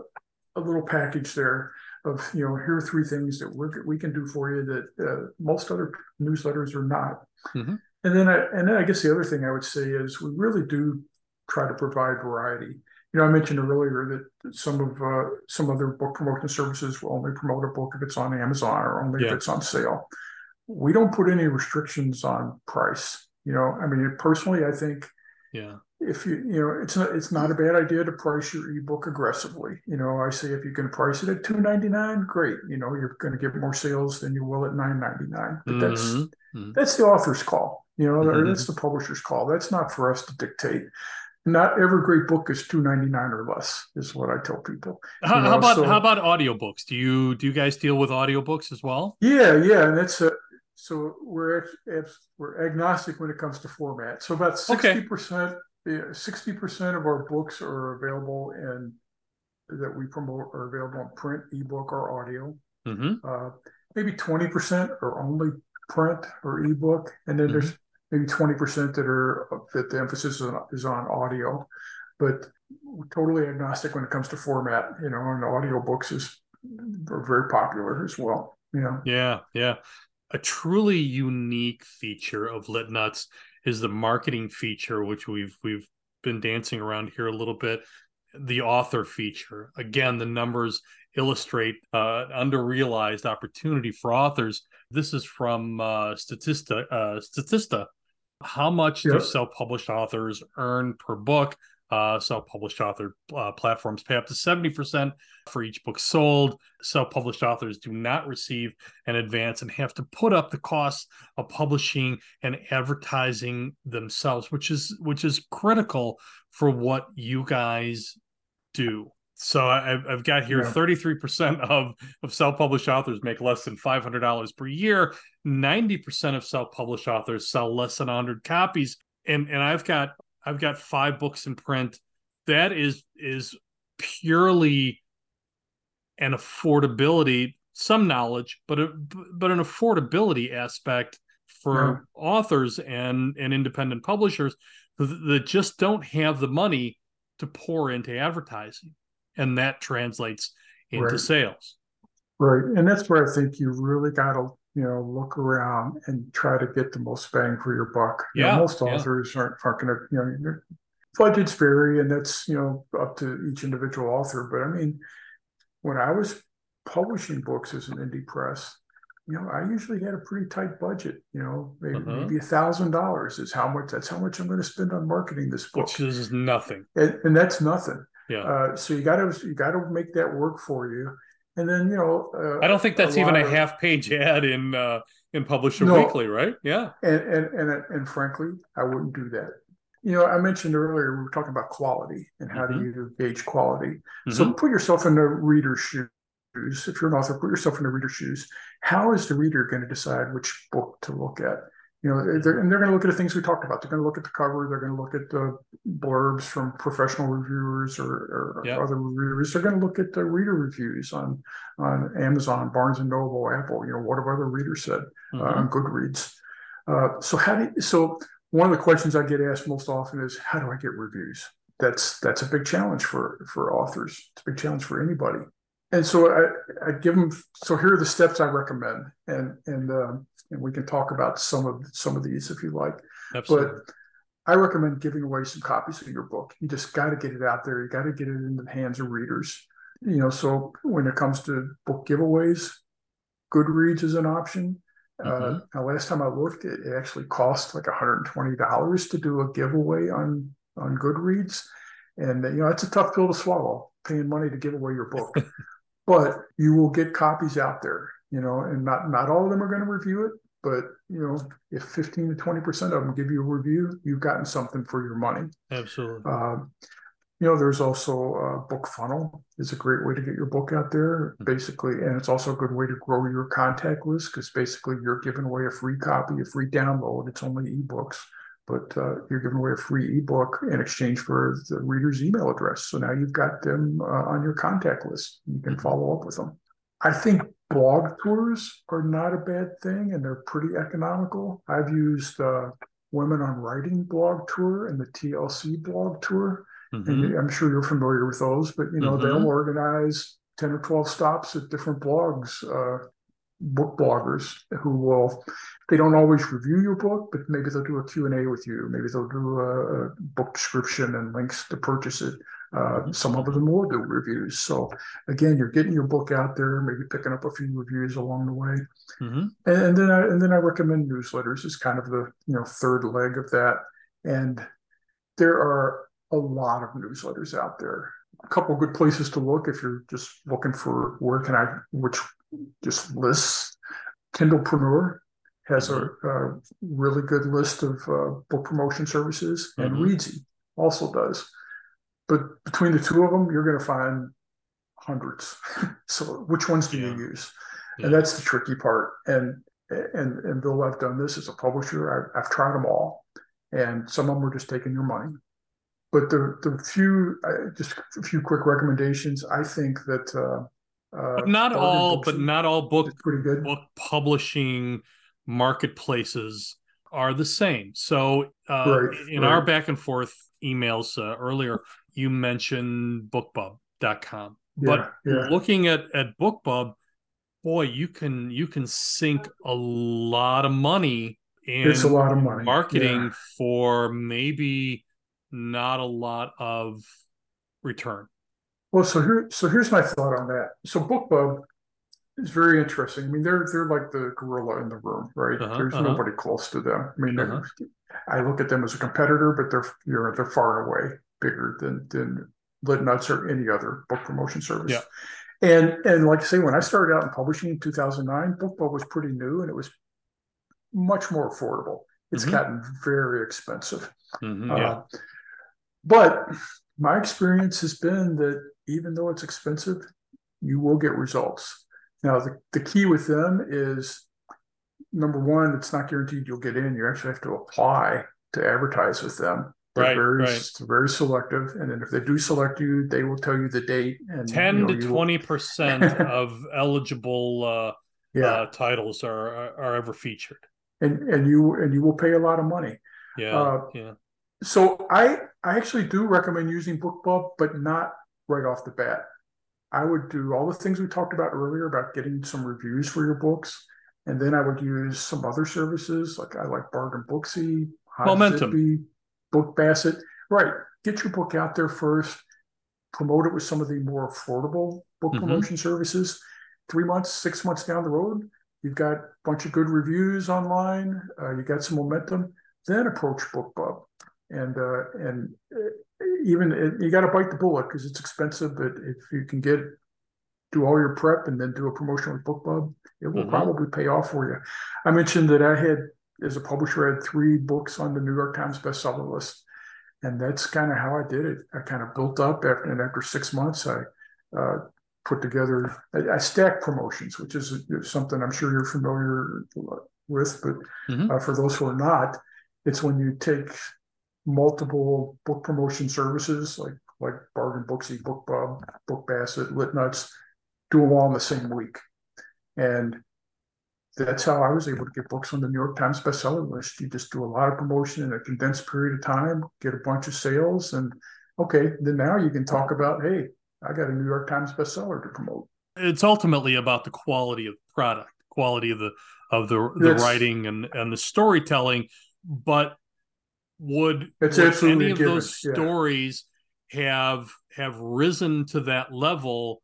Speaker 2: a, little package there of you know here are three things that we we can do for you that uh, most other newsletters are not. Mm-hmm. And then I, and then I guess the other thing I would say is we really do try to provide variety. You know, I mentioned earlier that some of uh, some other book promotion services will only promote a book if it's on Amazon or only yeah. if it's on sale we don't put any restrictions on price. You know, I mean, personally, I think,
Speaker 1: yeah,
Speaker 2: if you, you know, it's not, it's not a bad idea to price your ebook aggressively. You know, I say if you can price it at two ninety nine, great. You know, you're going to get more sales than you will at nine ninety nine. But that's mm-hmm. mm-hmm. that's the author's call. You know, mm-hmm. that's the publisher's call. That's not for us to dictate not every great book is 299 or less is what i tell people
Speaker 1: how, know, how about so, how about audiobooks do you do you guys deal with audiobooks as well
Speaker 2: yeah yeah and that's a so we're we're agnostic when it comes to format. So about sixty percent, sixty percent of our books are available in that we promote are available in print, ebook, or audio. Mm-hmm. Uh, maybe twenty percent are only print or ebook, and then mm-hmm. there's maybe twenty percent that are that the emphasis is on, is on audio. But totally agnostic when it comes to format. You know, and audio books is are very popular as well. Know.
Speaker 1: Yeah, yeah a truly unique feature of Lit Nuts is the marketing feature, which we've we've been dancing around here a little bit. The author feature. Again, the numbers illustrate uh, underrealized opportunity for authors. This is from uh, Statista. Uh, Statista. How much yep. do self-published authors earn per book? Uh, self-published author uh, platforms pay up to 70% for each book sold. Self-published authors do not receive an advance and have to put up the cost of publishing and advertising themselves, which is which is critical for what you guys do. So I've, I've got here yeah. 33% of, of self-published authors make less than $500 per year. 90% of self-published authors sell less than 100 copies. And, and I've got I've got five books in print. That is is purely an affordability, some knowledge, but a, but an affordability aspect for yeah. authors and and independent publishers that, that just don't have the money to pour into advertising, and that translates into right. sales.
Speaker 2: Right, and that's where I think you really got to you know, look around and try to get the most bang for your buck.
Speaker 1: Yeah,
Speaker 2: you know, most authors yeah. aren't, to, you know, budgets vary and that's, you know, up to each individual author. But I mean, when I was publishing books as an indie press, you know, I usually had a pretty tight budget. You know, maybe uh-huh. maybe a thousand dollars is how much. That's how much I'm going to spend on marketing this book.
Speaker 1: Which is nothing,
Speaker 2: and, and that's nothing.
Speaker 1: Yeah.
Speaker 2: Uh, so you got to you got to make that work for you. And then you know, uh,
Speaker 1: I don't think that's a even a half page [laughs] ad in uh, in Publisher no, Weekly, right? Yeah.
Speaker 2: And, and and and frankly, I wouldn't do that. You know, I mentioned earlier we were talking about quality and how mm-hmm. do you gauge quality. Mm-hmm. So put yourself in the reader's shoes shoes, if you're an author, put yourself in the reader's shoes. How is the reader going to decide which book to look at? You know, they're, and they're going to look at the things we talked about. They're going to look at the cover. They're going to look at the blurbs from professional reviewers or, or yep. other reviewers. They're going to look at the reader reviews on on Amazon, Barnes and Noble, Apple. You know, what have other readers said uh, mm-hmm. uh, on Goodreads? Uh, so how do you, so one of the questions I get asked most often is how do I get reviews? That's that's a big challenge for for authors. It's a big challenge for anybody and so I, I give them. So here are the steps I recommend, and and um, and we can talk about some of some of these if you like.
Speaker 1: Absolutely.
Speaker 2: But I recommend giving away some copies of your book. You just got to get it out there. You got to get it in the hands of readers. You know, so when it comes to book giveaways, Goodreads is an option. Uh, mm-hmm. Uh, now, last time I looked, it, it actually cost like $120 to do a giveaway on on Goodreads, and you know it's a tough pill to swallow, paying money to give away your book. [laughs] but you will get copies out there, you know, and not not all of them are going to review it, but you know, if 15 to 20 percent of them give you a review, you've gotten something for your money.
Speaker 1: Absolutely.
Speaker 2: Um, you know, there's also a BookFunnel is a great way to get your book out there, mm-hmm. basically, and it's also a good way to grow your contact list because basically you're giving away a free copy, a free download. It's only ebooks but uh, you're giving away a free ebook in exchange for the reader's email address. So now you've got them uh, on your contact list. You can follow up with them. I think blog tours are not a bad thing and they're pretty economical. I've used uh, Women on Writing blog tour and the TLC blog tour. Mm-hmm. And I'm sure you're familiar with those, but you know, mm-hmm. they'll organize 10 or 12 stops at different blogs uh, book bloggers who will they don't always review your book but maybe they'll do a q&a with you. Maybe they'll do a, a book description and links to purchase it uh, some of them will do reviews. So again you're getting your book out there maybe picking up a few reviews along the way. Mm-hmm. and, and, then I, and then i recommend newsletters as kind of the you know third leg of that. And there are a lot of newsletters out there. A couple good places to look if you're just looking for where can I, which just lists. Kindlepreneur has a, a really good list of uh, book promotion services, and mm-hmm. Reedsy also does. But between the two of them, you're going to find hundreds. [laughs] so which ones do yeah. you use? Yeah. And that's the tricky part. And and and Bill, I've done this as a publisher. I, I've tried them all, and some of them are just taking your money. But the the few uh, just a few quick recommendations. I think that uh,
Speaker 1: uh, not all, but not all book pretty good. book publishing marketplaces are the same. So uh, right, in right. our back and forth emails uh, earlier, you mentioned BookBub.com, yeah, but yeah. looking at at BookBub, boy, you can you can sink a lot of money in
Speaker 2: it's a lot of money
Speaker 1: marketing yeah. for maybe not a lot of return.
Speaker 2: Well, so here, so here's my thought on that. So BookBub is very interesting. I mean, they're they're like the gorilla in the room, right? Uh-huh, There's uh-huh. nobody close to them. I mean, uh-huh. I look at them as a competitor, but they're you know they're far and away bigger than than Litnuts or any other book promotion service.
Speaker 1: Yeah.
Speaker 2: And and like I say, when I started out in publishing in 2009, BookBub was pretty new and it was much more affordable. It's mm-hmm. gotten very expensive.
Speaker 1: Mm-hmm, yeah. Uh,
Speaker 2: but my experience has been that even though it's expensive, you will get results. Now, the, the key with them is number one, it's not guaranteed you'll get in. You actually have to apply to advertise with them. They're
Speaker 1: right,
Speaker 2: very,
Speaker 1: right.
Speaker 2: very selective. And then if they do select you, they will tell you the date. And
Speaker 1: 10
Speaker 2: you
Speaker 1: know, to 20% [laughs] of eligible uh, yeah. uh, titles are, are ever featured.
Speaker 2: And, and you, and you will pay a lot of money.
Speaker 1: Yeah. Uh, yeah.
Speaker 2: So I, I actually do recommend using BookBub, but not right off the bat. I would do all the things we talked about earlier about getting some reviews for your books. And then I would use some other services like I like Bargain Booksy,
Speaker 1: Momentum, Zippy,
Speaker 2: Book Basket. Right. Get your book out there first, promote it with some of the more affordable book mm-hmm. promotion services. Three months, six months down the road, you've got a bunch of good reviews online, uh, you got some momentum, then approach BookBub. And uh, and uh, even uh, you got to bite the bullet because it's expensive, but if you can get do all your prep and then do a promotion with BookBub, it will mm-hmm. probably pay off for you. I mentioned that I had, as a publisher, I had three books on the New York Times bestseller list, and that's kind of how I did it. I kind of built up after, and after six months, I uh, put together. I, I stack promotions, which is something I'm sure you're familiar with, but mm-hmm. uh, for those who are not, it's when you take multiple book promotion services like like Bargain Booksy, BookBub, um, Book Basket, Lit Nuts, do them all in the same week. And that's how I was able to get books on the New York Times bestseller list. You just do a lot of promotion in a condensed period of time, get a bunch of sales, and okay, then now you can talk about, hey, I got a New York Times bestseller to promote.
Speaker 1: It's ultimately about the quality of the product, quality of the of the the writing and and the storytelling. But would,
Speaker 2: it's
Speaker 1: would any of those yeah. stories have have risen to that level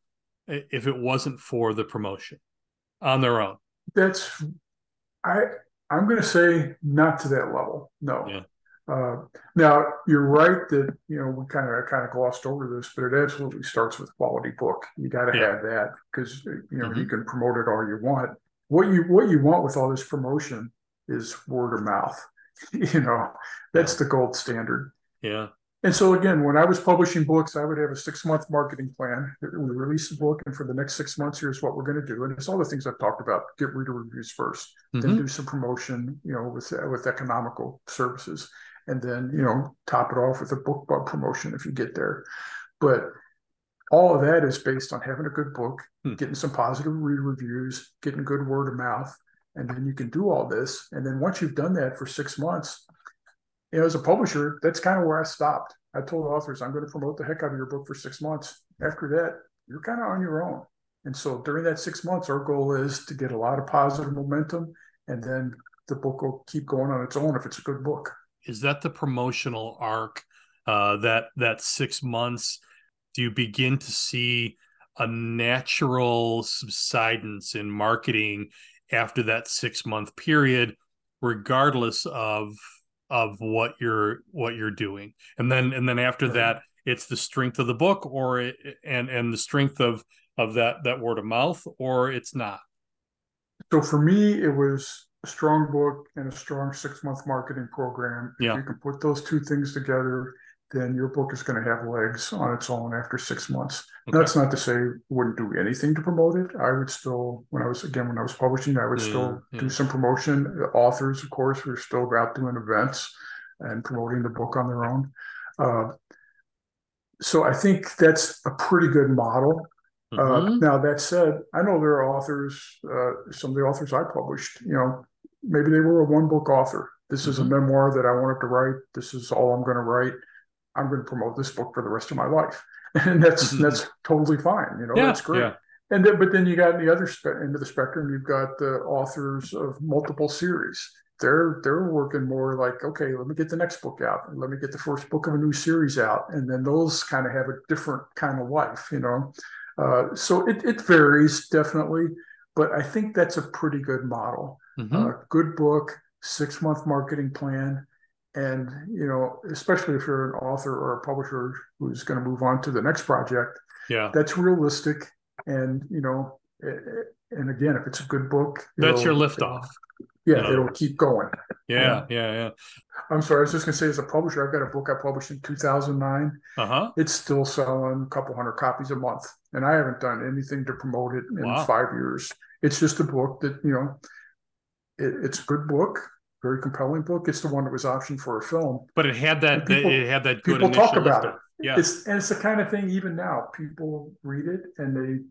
Speaker 1: if it wasn't for the promotion on their own?
Speaker 2: That's I I'm going to say not to that level. No. Yeah. Uh, now you're right that you know we kind of kind of glossed over this, but it absolutely starts with quality book. You got to yeah. have that because you know mm-hmm. you can promote it all you want. What you what you want with all this promotion is word of mouth. [laughs] you know that's the gold standard.
Speaker 1: Yeah.
Speaker 2: And so again, when I was publishing books, I would have a six month marketing plan. We release a book, and for the next six months, here's what we're going to do. And it's all the things I've talked about: get reader reviews 1st mm-hmm. then do some promotion, you know, with with economical services, and then you know top it off with a BookBub promotion if you get there. But all of that is based on having a good book, hmm. getting some positive reader reviews, getting good word of mouth, and then you can do all this. And then once you've done that for six months, you know, as a publisher, that's kind of where I stopped. I told authors, I'm going to promote the heck out of your book for six months. After that, you're kind of on your own. And so during that six months, our goal is to get a lot of positive momentum, and then the book will keep going on its own if it's a good book.
Speaker 1: Is that the promotional arc? Uh, that that six months, do you begin to see a natural subsidence in marketing after that six month period, regardless of of what you're what you're doing and then and then after right. that it's the strength of the book or it, and and the strength of of that that word of mouth or it's not
Speaker 2: so for me it was a strong book and a strong six month marketing program if yeah. you can put those two things together then your book is going to have legs on its own after six months. Okay. That's not to say wouldn't do anything to promote it. I would still, when I was again when I was publishing, I would yeah, still yeah. do some promotion. The authors, of course, were still out doing events and promoting the book on their own. Uh, so I think that's a pretty good model. Uh, mm-hmm. Uh, now that said, I know there are authors. Uh, some of the authors I published, you know, maybe they were a one book author. This mm-hmm. is a mm-hmm. memoir that I wanted to write. This is all I'm going to write I'm going to promote this book for the rest of my life, [laughs] and that's mm-hmm. that's totally fine. You know, yeah, that's great. Yeah. And then, but then you got the other spe- end of the spectrum. You've got the authors of multiple series. They're they're working more like, okay, let me get the next book out, and let me get the first book of a new series out, and then those kind of have a different kind of life. You know, uh, so it it varies definitely, but I think that's a pretty good model. Mm-hmm. Uh, good book, six month marketing plan and you know especially if you're an author or a publisher who's going to move on to the next project
Speaker 1: yeah.
Speaker 2: that's realistic. And you know and again if it's a good book
Speaker 1: that's your liftoff.
Speaker 2: Yeah it'll keep going.
Speaker 1: Yeah um, yeah yeah.
Speaker 2: I'm sorry i was just going to say as a publisher i've got a book i published in 2009
Speaker 1: uh-huh.
Speaker 2: It's still selling a couple hundred copies a month and i haven't done anything to promote it in wow. five years. It's just a book that you know it, it's a good book very compelling book. It's the one that was optioned for a film.
Speaker 1: But it had that. People, it had that.
Speaker 2: people talk about it. Yeah, it's and it's the kind of thing. Even now, people read it and they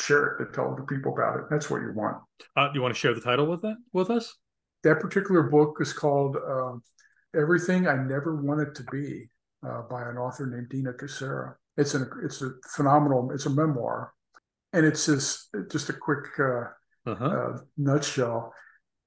Speaker 2: share it. They tell other people about it. That's what you want.
Speaker 1: Uh, you want to share the title with that with us?
Speaker 2: That particular book is called uh, "Everything I Never Wanted to Be" uh, by an author named Dina Kucera. It's an it's a phenomenal. It's a memoir, and it's just just a quick uh, uh-huh. Uh, nutshell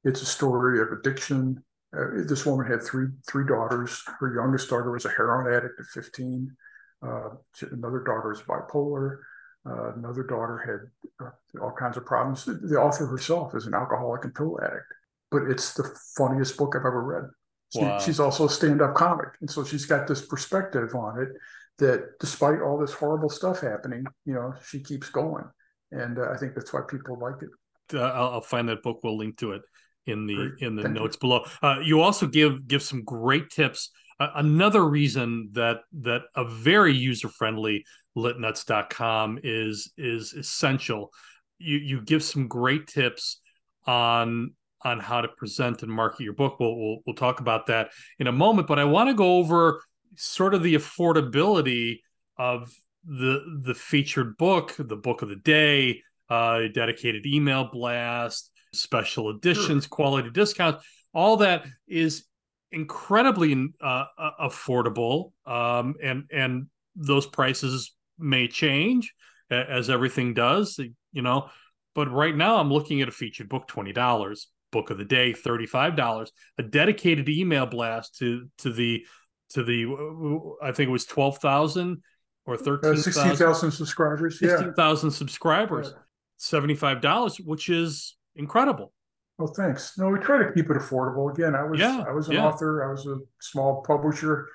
Speaker 2: it's a story of addiction. Uh, this woman had three three daughters. Her youngest daughter was a heroin addict at 15. Uh, another daughter is bipolar. Uh, another daughter had uh, all kinds of problems. The author herself is an alcoholic and pill addict, but it's the funniest book I've ever read. She, wow. She's also a stand-up comic, and so she's got this perspective on it that, despite all this horrible stuff happening, you know, she keeps going, and uh, I think that's why people like it.
Speaker 1: Uh, I'll, I'll, find that book. We'll link to it in the in the Thank notes you. below. Uh, you also give give some great tips. Uh, another reason that that a very user friendly litnuts.com is is essential. You you give some great tips on on how to present and market your book. We'll we'll, we'll talk about that in a moment. But I want to go over sort of the affordability of the the featured book, the book of the day, uh, dedicated email blast, special editions, sure. quality discounts. All that is incredibly uh, affordable, um, and and those prices may change as everything does, you know. But right now, I'm looking at a featured book, twenty dollars. Book of the day, thirty five dollars. A dedicated email blast to to the to the I think it was twelve thousand or uh, thirteen uh,
Speaker 2: sixteen thousand subscribers.
Speaker 1: Sixteen thousand yeah. subscribers. Seventy five dollars, which is incredible.
Speaker 2: Well, thanks. No, we try to keep it affordable. Again, I was yeah, I was an yeah. author. I was a small publisher,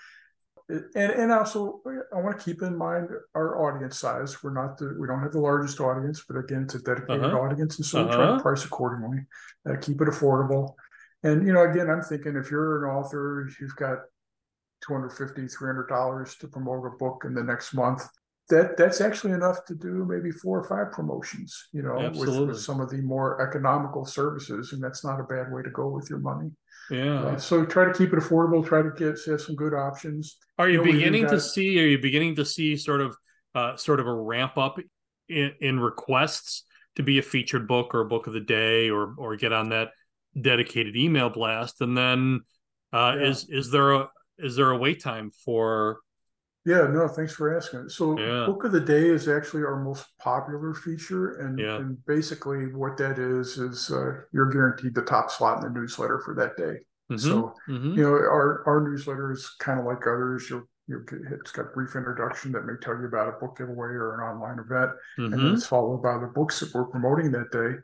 Speaker 2: and and also I want to keep in mind our audience size. We're not the we don't have the largest audience, but again, it's a dedicated uh-huh. audience, and so uh-huh. we try to uh-huh. price accordingly. Uh, keep it affordable, and you know, again, I'm thinking if you're an author, you've got 250 300 dollars to promote a book in the next month that that's actually enough to do maybe four or five promotions, you know, with, with, some of the more economical services, and that's not a bad way to go with your money.
Speaker 1: Yeah. Uh,
Speaker 2: so try to keep it affordable. Try to get have some good options.
Speaker 1: Are you, you know, beginning got, to see? Are you beginning to see sort of uh, sort of a ramp up in, in requests to be a featured book or a book of the day, or or get on that dedicated email blast? And then uh, yeah. is is there a is there a wait time for
Speaker 2: yeah, no, thanks for asking. So, yeah. book of the day is actually our most popular feature, and, yeah. and basically what that is is uh, you're guaranteed the top slot in the newsletter for that day. Mm-hmm. So, mm-hmm. you know, our our newsletter is kind of like others. You'll you it's got brief introduction that may tell you about a book giveaway or an online event, mm-hmm. and then mm-hmm. it's followed by the books that we're promoting that day.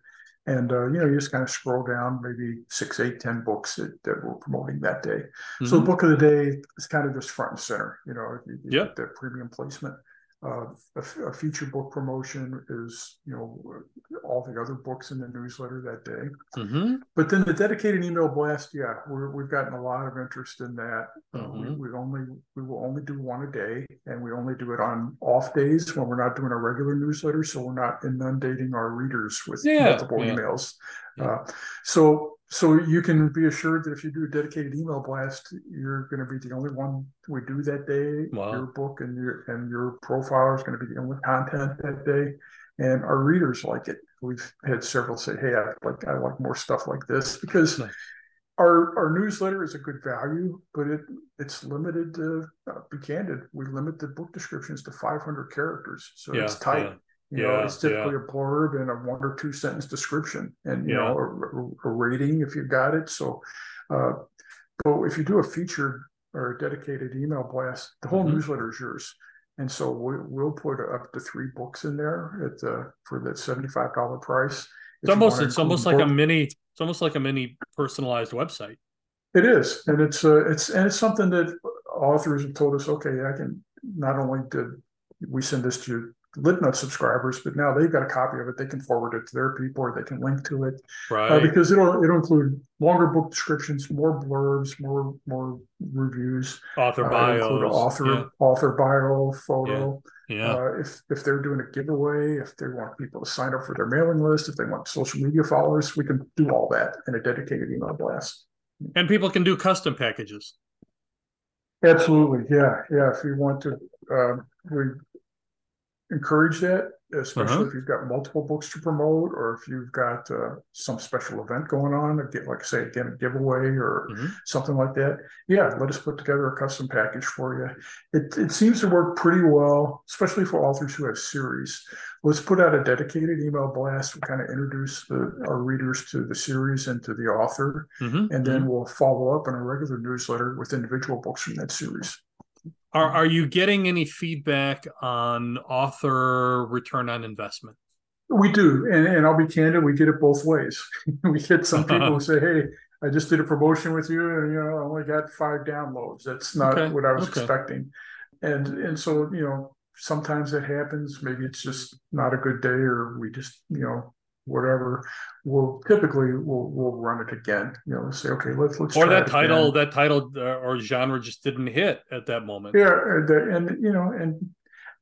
Speaker 2: And uh, you know, you just kind of scroll down, maybe six, eight, ten books that, that we're promoting that day. Mm-hmm. So, the book of the day is kind of just front and center. You know, you, that premium placement. Uh, a, a, feature book promotion is, you know, all the other books in the newsletter that day. Mm-hmm. But then the dedicated email blast, yeah, we have gotten a lot of interest in that. Mm-hmm. Uh, we, mm-hmm. we, only we will only do one a day, and we only do it on off days when we're not doing a regular newsletter, so we're not inundating our readers with yeah, multiple yeah. emails. Yeah. Uh, so so you can be assured that if you do a dedicated email blast, you're going to be the only one we do that day. Wow. Your book and your and your profile is going to be the only content that day, and our readers like it. We've had several say, "Hey, I like I like more stuff like this," because nice. our our newsletter is a good value, but it it's limited to uh, be candid. We limit the book descriptions to 500 characters, so yeah, it's tight. Yeah. You yeah, know, it's typically yeah. a blurb and a one or two sentence description, and you yeah. know, a, a, rating if you've got it. So, uh, but if you do a featured or a dedicated email blast, the whole mm-hmm. newsletter is yours. And so we, will put up to three books in there at the, for that seventy-five dollar price.
Speaker 1: It's almost it's almost like book. a mini it's almost like a mini personalized website.
Speaker 2: It is, and it's uh, it's and it's something that authors have told us. Okay, I can not only did we send this to LitNut subscribers, but now they've got a copy of it. They can forward it to their people, or they can link to it,
Speaker 1: uh, right? Uh,
Speaker 2: because it'll it'll include longer book descriptions, more blurbs, more more reviews,
Speaker 1: author uh, bios,
Speaker 2: author yeah. author bio, photo. Yeah. yeah. Uh, if if they're doing a giveaway, if they want people to sign up for their mailing list, if they want social media followers, we can do all that in a dedicated email blast.
Speaker 1: And people can do custom packages.
Speaker 2: Absolutely, yeah, yeah. If you want to, uh, we encourage that, especially uh-huh. if you've got multiple books to promote or if you've got uh, some special event going on, like say again a giveaway or mm-hmm. something like that. Yeah, let us put together a custom package for you. It it seems to work pretty well, especially for authors who have series. Let's put out a dedicated email blast. We kind of introduce the, our readers to the series and to the author, mm-hmm. and then mm-hmm. we'll follow up in a regular newsletter with individual books from that series.
Speaker 1: Are mm-hmm. are you getting any feedback on author return on investment?
Speaker 2: We do, and, and I'll be candid, we get it both ways. [laughs] we get some uh-huh. people who say, "Hey, I just did a promotion with you, and you know, I only got five downloads. That's not okay. what I was okay. expecting." And and so you know, sometimes it happens. Maybe it's just not a good day, or we just you know whatever, we'll typically we'll we'll run it again. You know, say okay, let's let's
Speaker 1: or that title again. that title uh, or genre just didn't hit at that moment.
Speaker 2: Yeah, and, you know, and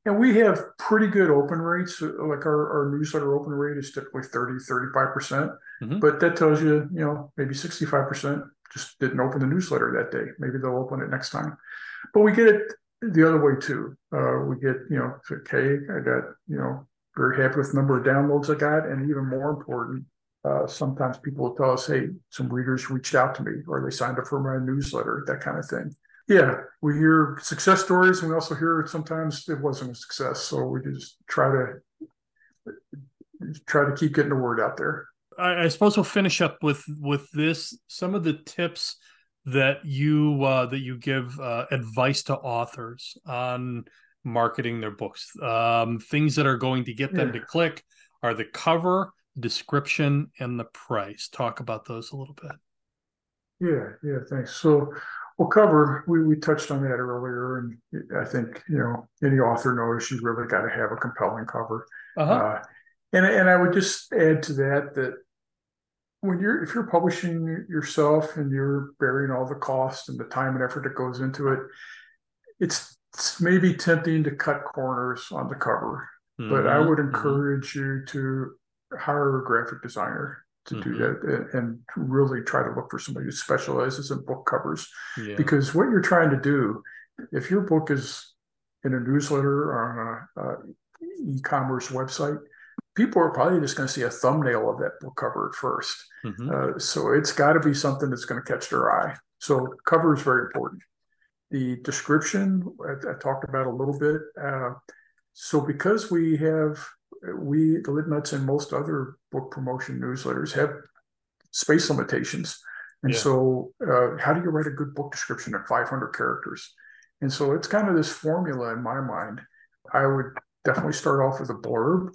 Speaker 2: and we have pretty good open rates. Like our, our newsletter open rate is typically 30, 35 percent, mm-hmm. but that tells you you know maybe sixty five percent just didn't open the newsletter that day. Maybe they'll open it next time. But we get it the other way too. Uh, we get, you know, okay, I got, you know, very happy with the number of downloads I got. And even more important, uh, sometimes people will tell us, hey, some readers reached out to me or they signed up for my newsletter, that kind of thing. Yeah, we hear success stories and we also hear sometimes it wasn't a success. So we just try to try to keep getting the word out there.
Speaker 1: I, I suppose we'll finish up with with this. Some of the tips that you uh, that you give uh, advice to authors on marketing their books. Um, things that are going to get them yeah. to click are the cover, description, and the price. Talk about those a little bit.
Speaker 2: Yeah, yeah, thanks. So, well, cover we we touched on that earlier, and I think you know any author knows you really got to have a compelling cover. Uh-huh. Uh, and and I would just add to that that when you're if you're publishing yourself and you're bearing all the cost and the time and effort that goes into it, it's it's maybe tempting to cut corners on the cover, mm-hmm. but I would mm-hmm. encourage mm-hmm. you to hire a graphic designer to mm-hmm. do that and, really try to look for somebody who specializes in book covers. Yeah. Because what you're trying to do, if your book is in a newsletter or on a, a e-commerce website, people are probably just going to see a thumbnail of that book cover at 1st mm-hmm. uh, so it's got to be something that's going to catch their eye. So cover is very important. The description I, I talked about a little bit. Uh, so because we have we the lit nuts and most other book promotion newsletters have space limitations, and yeah. so uh, how do you write a good book description at 500 characters? And so it's kind of this formula in my mind. I would definitely start off with a blurb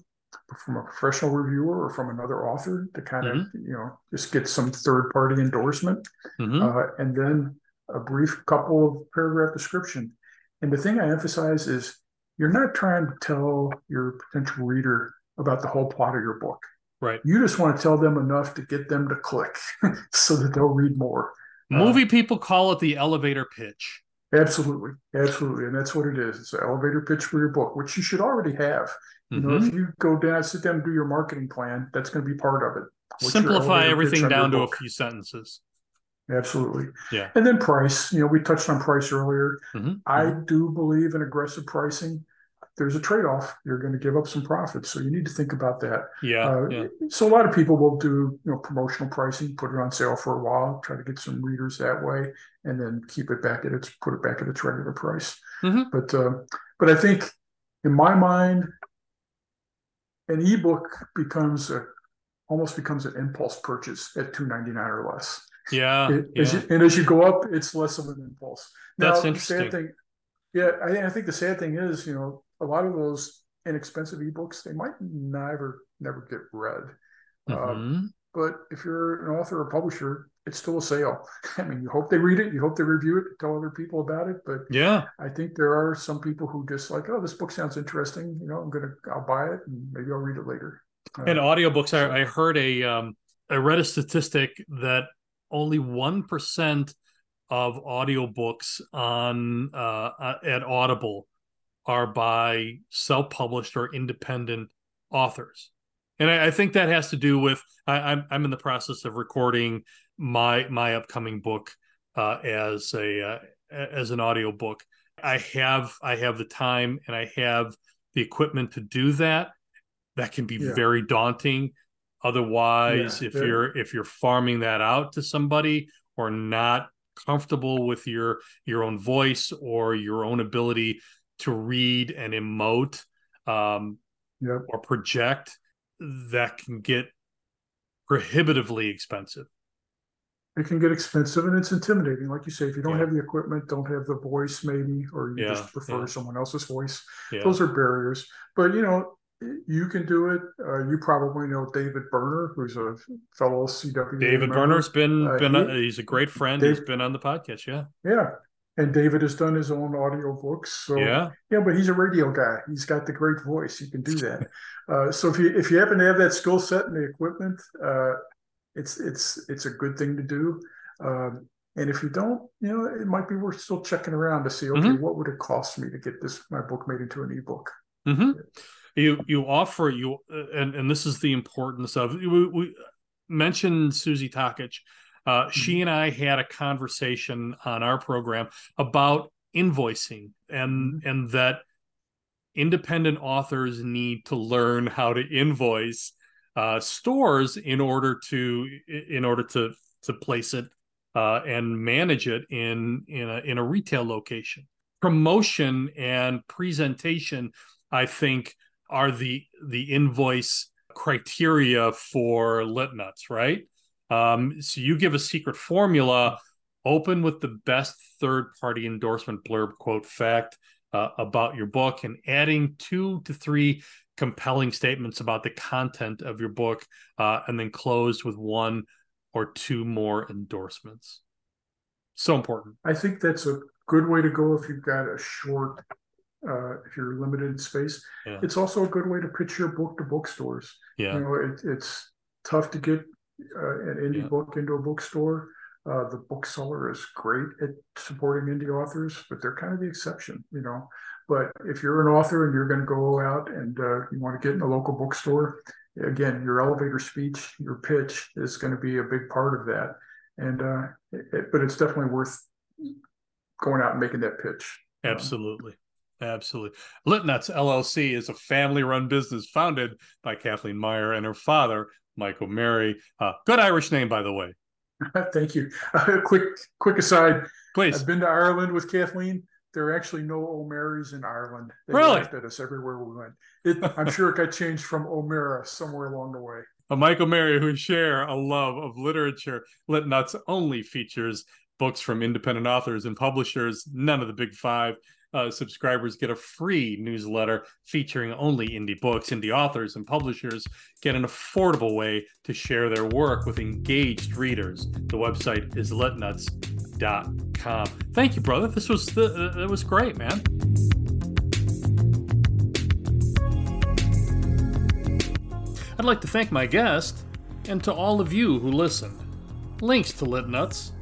Speaker 2: from a professional reviewer or from another author to kind mm-hmm. of you know just get some third party endorsement mm-hmm. uh, and then a brief couple of paragraph description. And the thing I emphasize is you're not trying to tell your potential reader about the whole plot of your book.
Speaker 1: Right.
Speaker 2: You just want to tell them enough to get them to click [laughs] so that they'll read more.
Speaker 1: Movie uh, people call it the elevator pitch.
Speaker 2: Absolutely. Absolutely. And that's what it is. It's an elevator pitch for your book, which you should already have. You mm-hmm. know, if mm-hmm. you go down, sit down and do your marketing plan, that's going to be part of it.
Speaker 1: Simplify everything down to a few sentences.
Speaker 2: Absolutely.
Speaker 1: Yeah.
Speaker 2: And then price, you know, we touched on price earlier. Mm-hmm. I mm-hmm. do believe in aggressive pricing. There's a trade off. You're going to give up some profits. So you need to think about that.
Speaker 1: Yeah, uh, yeah.
Speaker 2: So a lot of people will do, you know, promotional pricing, put it on sale for a while, try to get some readers that way, and then keep it back at its, put it back at its regular price. Mm-hmm. But, uh, but I think in my mind, an ebook becomes a, almost becomes an impulse purchase at 299 or less.
Speaker 1: Yeah, it,
Speaker 2: yeah. As you, and as you go up, it's less of an impulse.
Speaker 1: Now, That's interesting.
Speaker 2: The sad thing, yeah, I, I think the sad thing is, you know, a lot of those inexpensive ebooks they might never never get read. Um, mm-hmm. Um, but if you're an author or publisher, it's still a sale. [laughs] I mean, you hope they read it, you hope they review it, tell other people about it. But
Speaker 1: yeah,
Speaker 2: I think there are some people who just like, oh, this book sounds interesting. You know, I'm gonna, I'll buy it and maybe I'll read it later.
Speaker 1: Uh, In audiobooks, so. I, I heard a, um, I read a statistic that only 1% of audiobooks on uh, uh, at Audible are by self-published or independent authors. And I, I think that has to do with I, am I'm, I'm in the process of recording my my upcoming book uh, as a uh, as an audiobook. I have I have the time and I have the equipment to do that. That can be yeah. very daunting Otherwise, yeah, if you're if you're farming that out to somebody or not comfortable with your your own voice or your own ability to read and emote um,
Speaker 2: yep.
Speaker 1: or project, that can get prohibitively expensive.
Speaker 2: it can get expensive and it's intimidating. Like you say, if you don't yeah. have the equipment, don't have the voice, maybe, or you yeah, just prefer yeah. someone else's voice. Those are barriers. But you know, you can do it. Uh, you probably know David Berner, who's a fellow CW.
Speaker 1: David member. Berner's been uh, been he, he's a great friend. Dave, he's been on the podcast. Yeah,
Speaker 2: yeah. And David has done his own audio books. So
Speaker 1: yeah,
Speaker 2: yeah. But he's a radio guy. He's got the great voice. He can do that. [laughs] uh, so if you if you happen to have that skill set and the equipment, uh, it's it's it's a good thing to do. Um, and if you don't, you know, it might be worth still checking around to see, okay, mm-hmm. what would it cost me to get this my book made into an ebook?
Speaker 1: Mm-hmm. You you offer you and and this is the importance of we, we mentioned Susie Takacs. Uh, mm-hmm. She and I had a conversation on our program about invoicing and mm-hmm. and that independent authors need to learn how to invoice uh, stores in order to in order to to place it uh, and manage it in in a in a retail location. Promotion and presentation, I think, are the the invoice criteria for lit nuts, right? Um, so you give a secret formula, open with the best third party endorsement blurb quote fact uh, about your book, and adding two to three compelling statements about the content of your book, uh, and then close with one or two more endorsements. So important.
Speaker 2: I think that's a good way to go if you've got a short, uh, if you're limited in space. Yeah. It's also a good way to pitch your book to bookstores.
Speaker 1: Yeah.
Speaker 2: You know, it, it's tough to get uh, an indie yeah. book into a bookstore. Uh, the Book Cellar is great at supporting indie authors, but they're kind of the exception, you know. But if you're an author and you're going to go out and uh, you want to get in a local bookstore, again, your elevator speech, your pitch is going to be a big part of that. And uh, it, but it's definitely worth going out and making that pitch.
Speaker 1: Absolutely. Absolutely. Litnuts LLC is a family run business founded by Kathleen Meyer and her father, Michael O'Mary. Uh, good Irish name, by the way. [laughs]
Speaker 2: Thank you. [laughs] Uh, quick, quick aside.
Speaker 1: Please.
Speaker 2: I've been to Ireland with Kathleen. There are actually no O'Marys in Ireland. They
Speaker 1: really?
Speaker 2: laughed at us everywhere we went. It, I'm sure it got changed from O'Mara somewhere along the way.
Speaker 1: A Michael O'Mary who share a love of literature. Lit Nuts only features books from independent authors and publishers, none of the big five uh, subscribers get a free newsletter featuring only indie books. Indie authors and publishers get an affordable way to share their work with engaged readers. The website is litnuts.com. Thank you, brother. This was the, uh, was great, man. I'd like to thank my guest and to all of you who listened. Links to Lit Nuts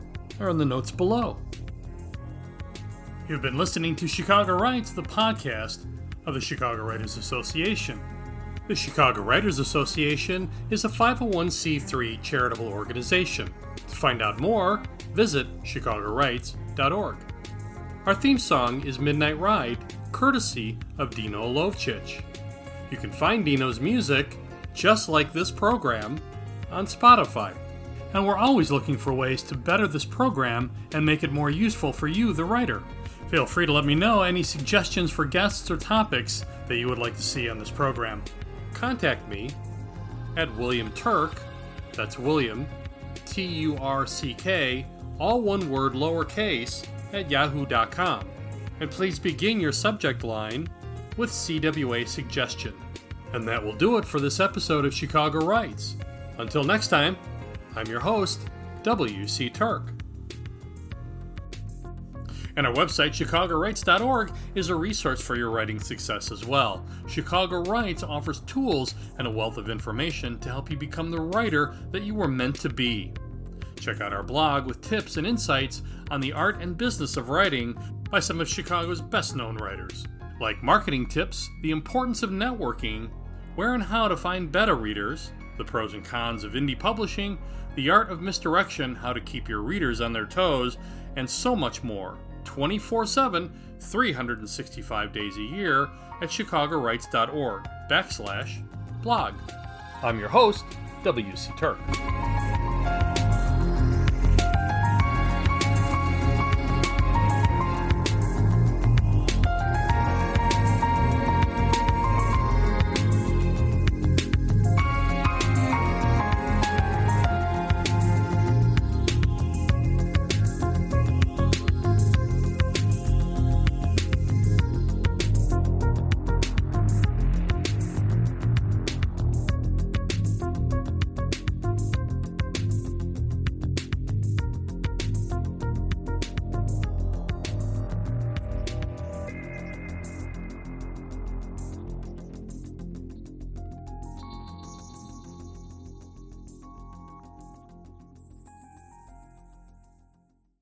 Speaker 1: are in the notes below. You've been listening to Chicago Writes, the podcast of the Chicago Writers Association. The Chicago Writers Association is a 501c3 charitable organization. To find out more, visit chicagowrites.org. Our theme song is Midnight Ride, courtesy of Dino Lovchich. You can find Dino's music, just like this program, on Spotify. And we're always looking for ways to better this program and make it more useful for you, the writer. Feel free to let me know any suggestions for guests or topics that you would like to see on this program. Contact me at William Turck, that's William, T U R C K, all one word lowercase, at yahoo.com. And please begin your subject line with CWA suggestion. And that will do it for this episode of Chicago Writes. Until next time, I'm your host, W.C. Turck. And our website, chicagowrites.org, is a resource for your writing success as well. Chicago Writes offers tools and a wealth of information to help you become the writer that you were meant to be. Check out our blog with tips and insights on the art and business of writing by some of Chicago's best known writers, like marketing tips, the importance of networking, where and how to find beta readers, the pros and cons of indie publishing, the art of misdirection, how to keep your readers on their toes, and so much more. 24 7, 365 days a year at chicagowrites.org backslash blog. I'm your host, W.C. Turck.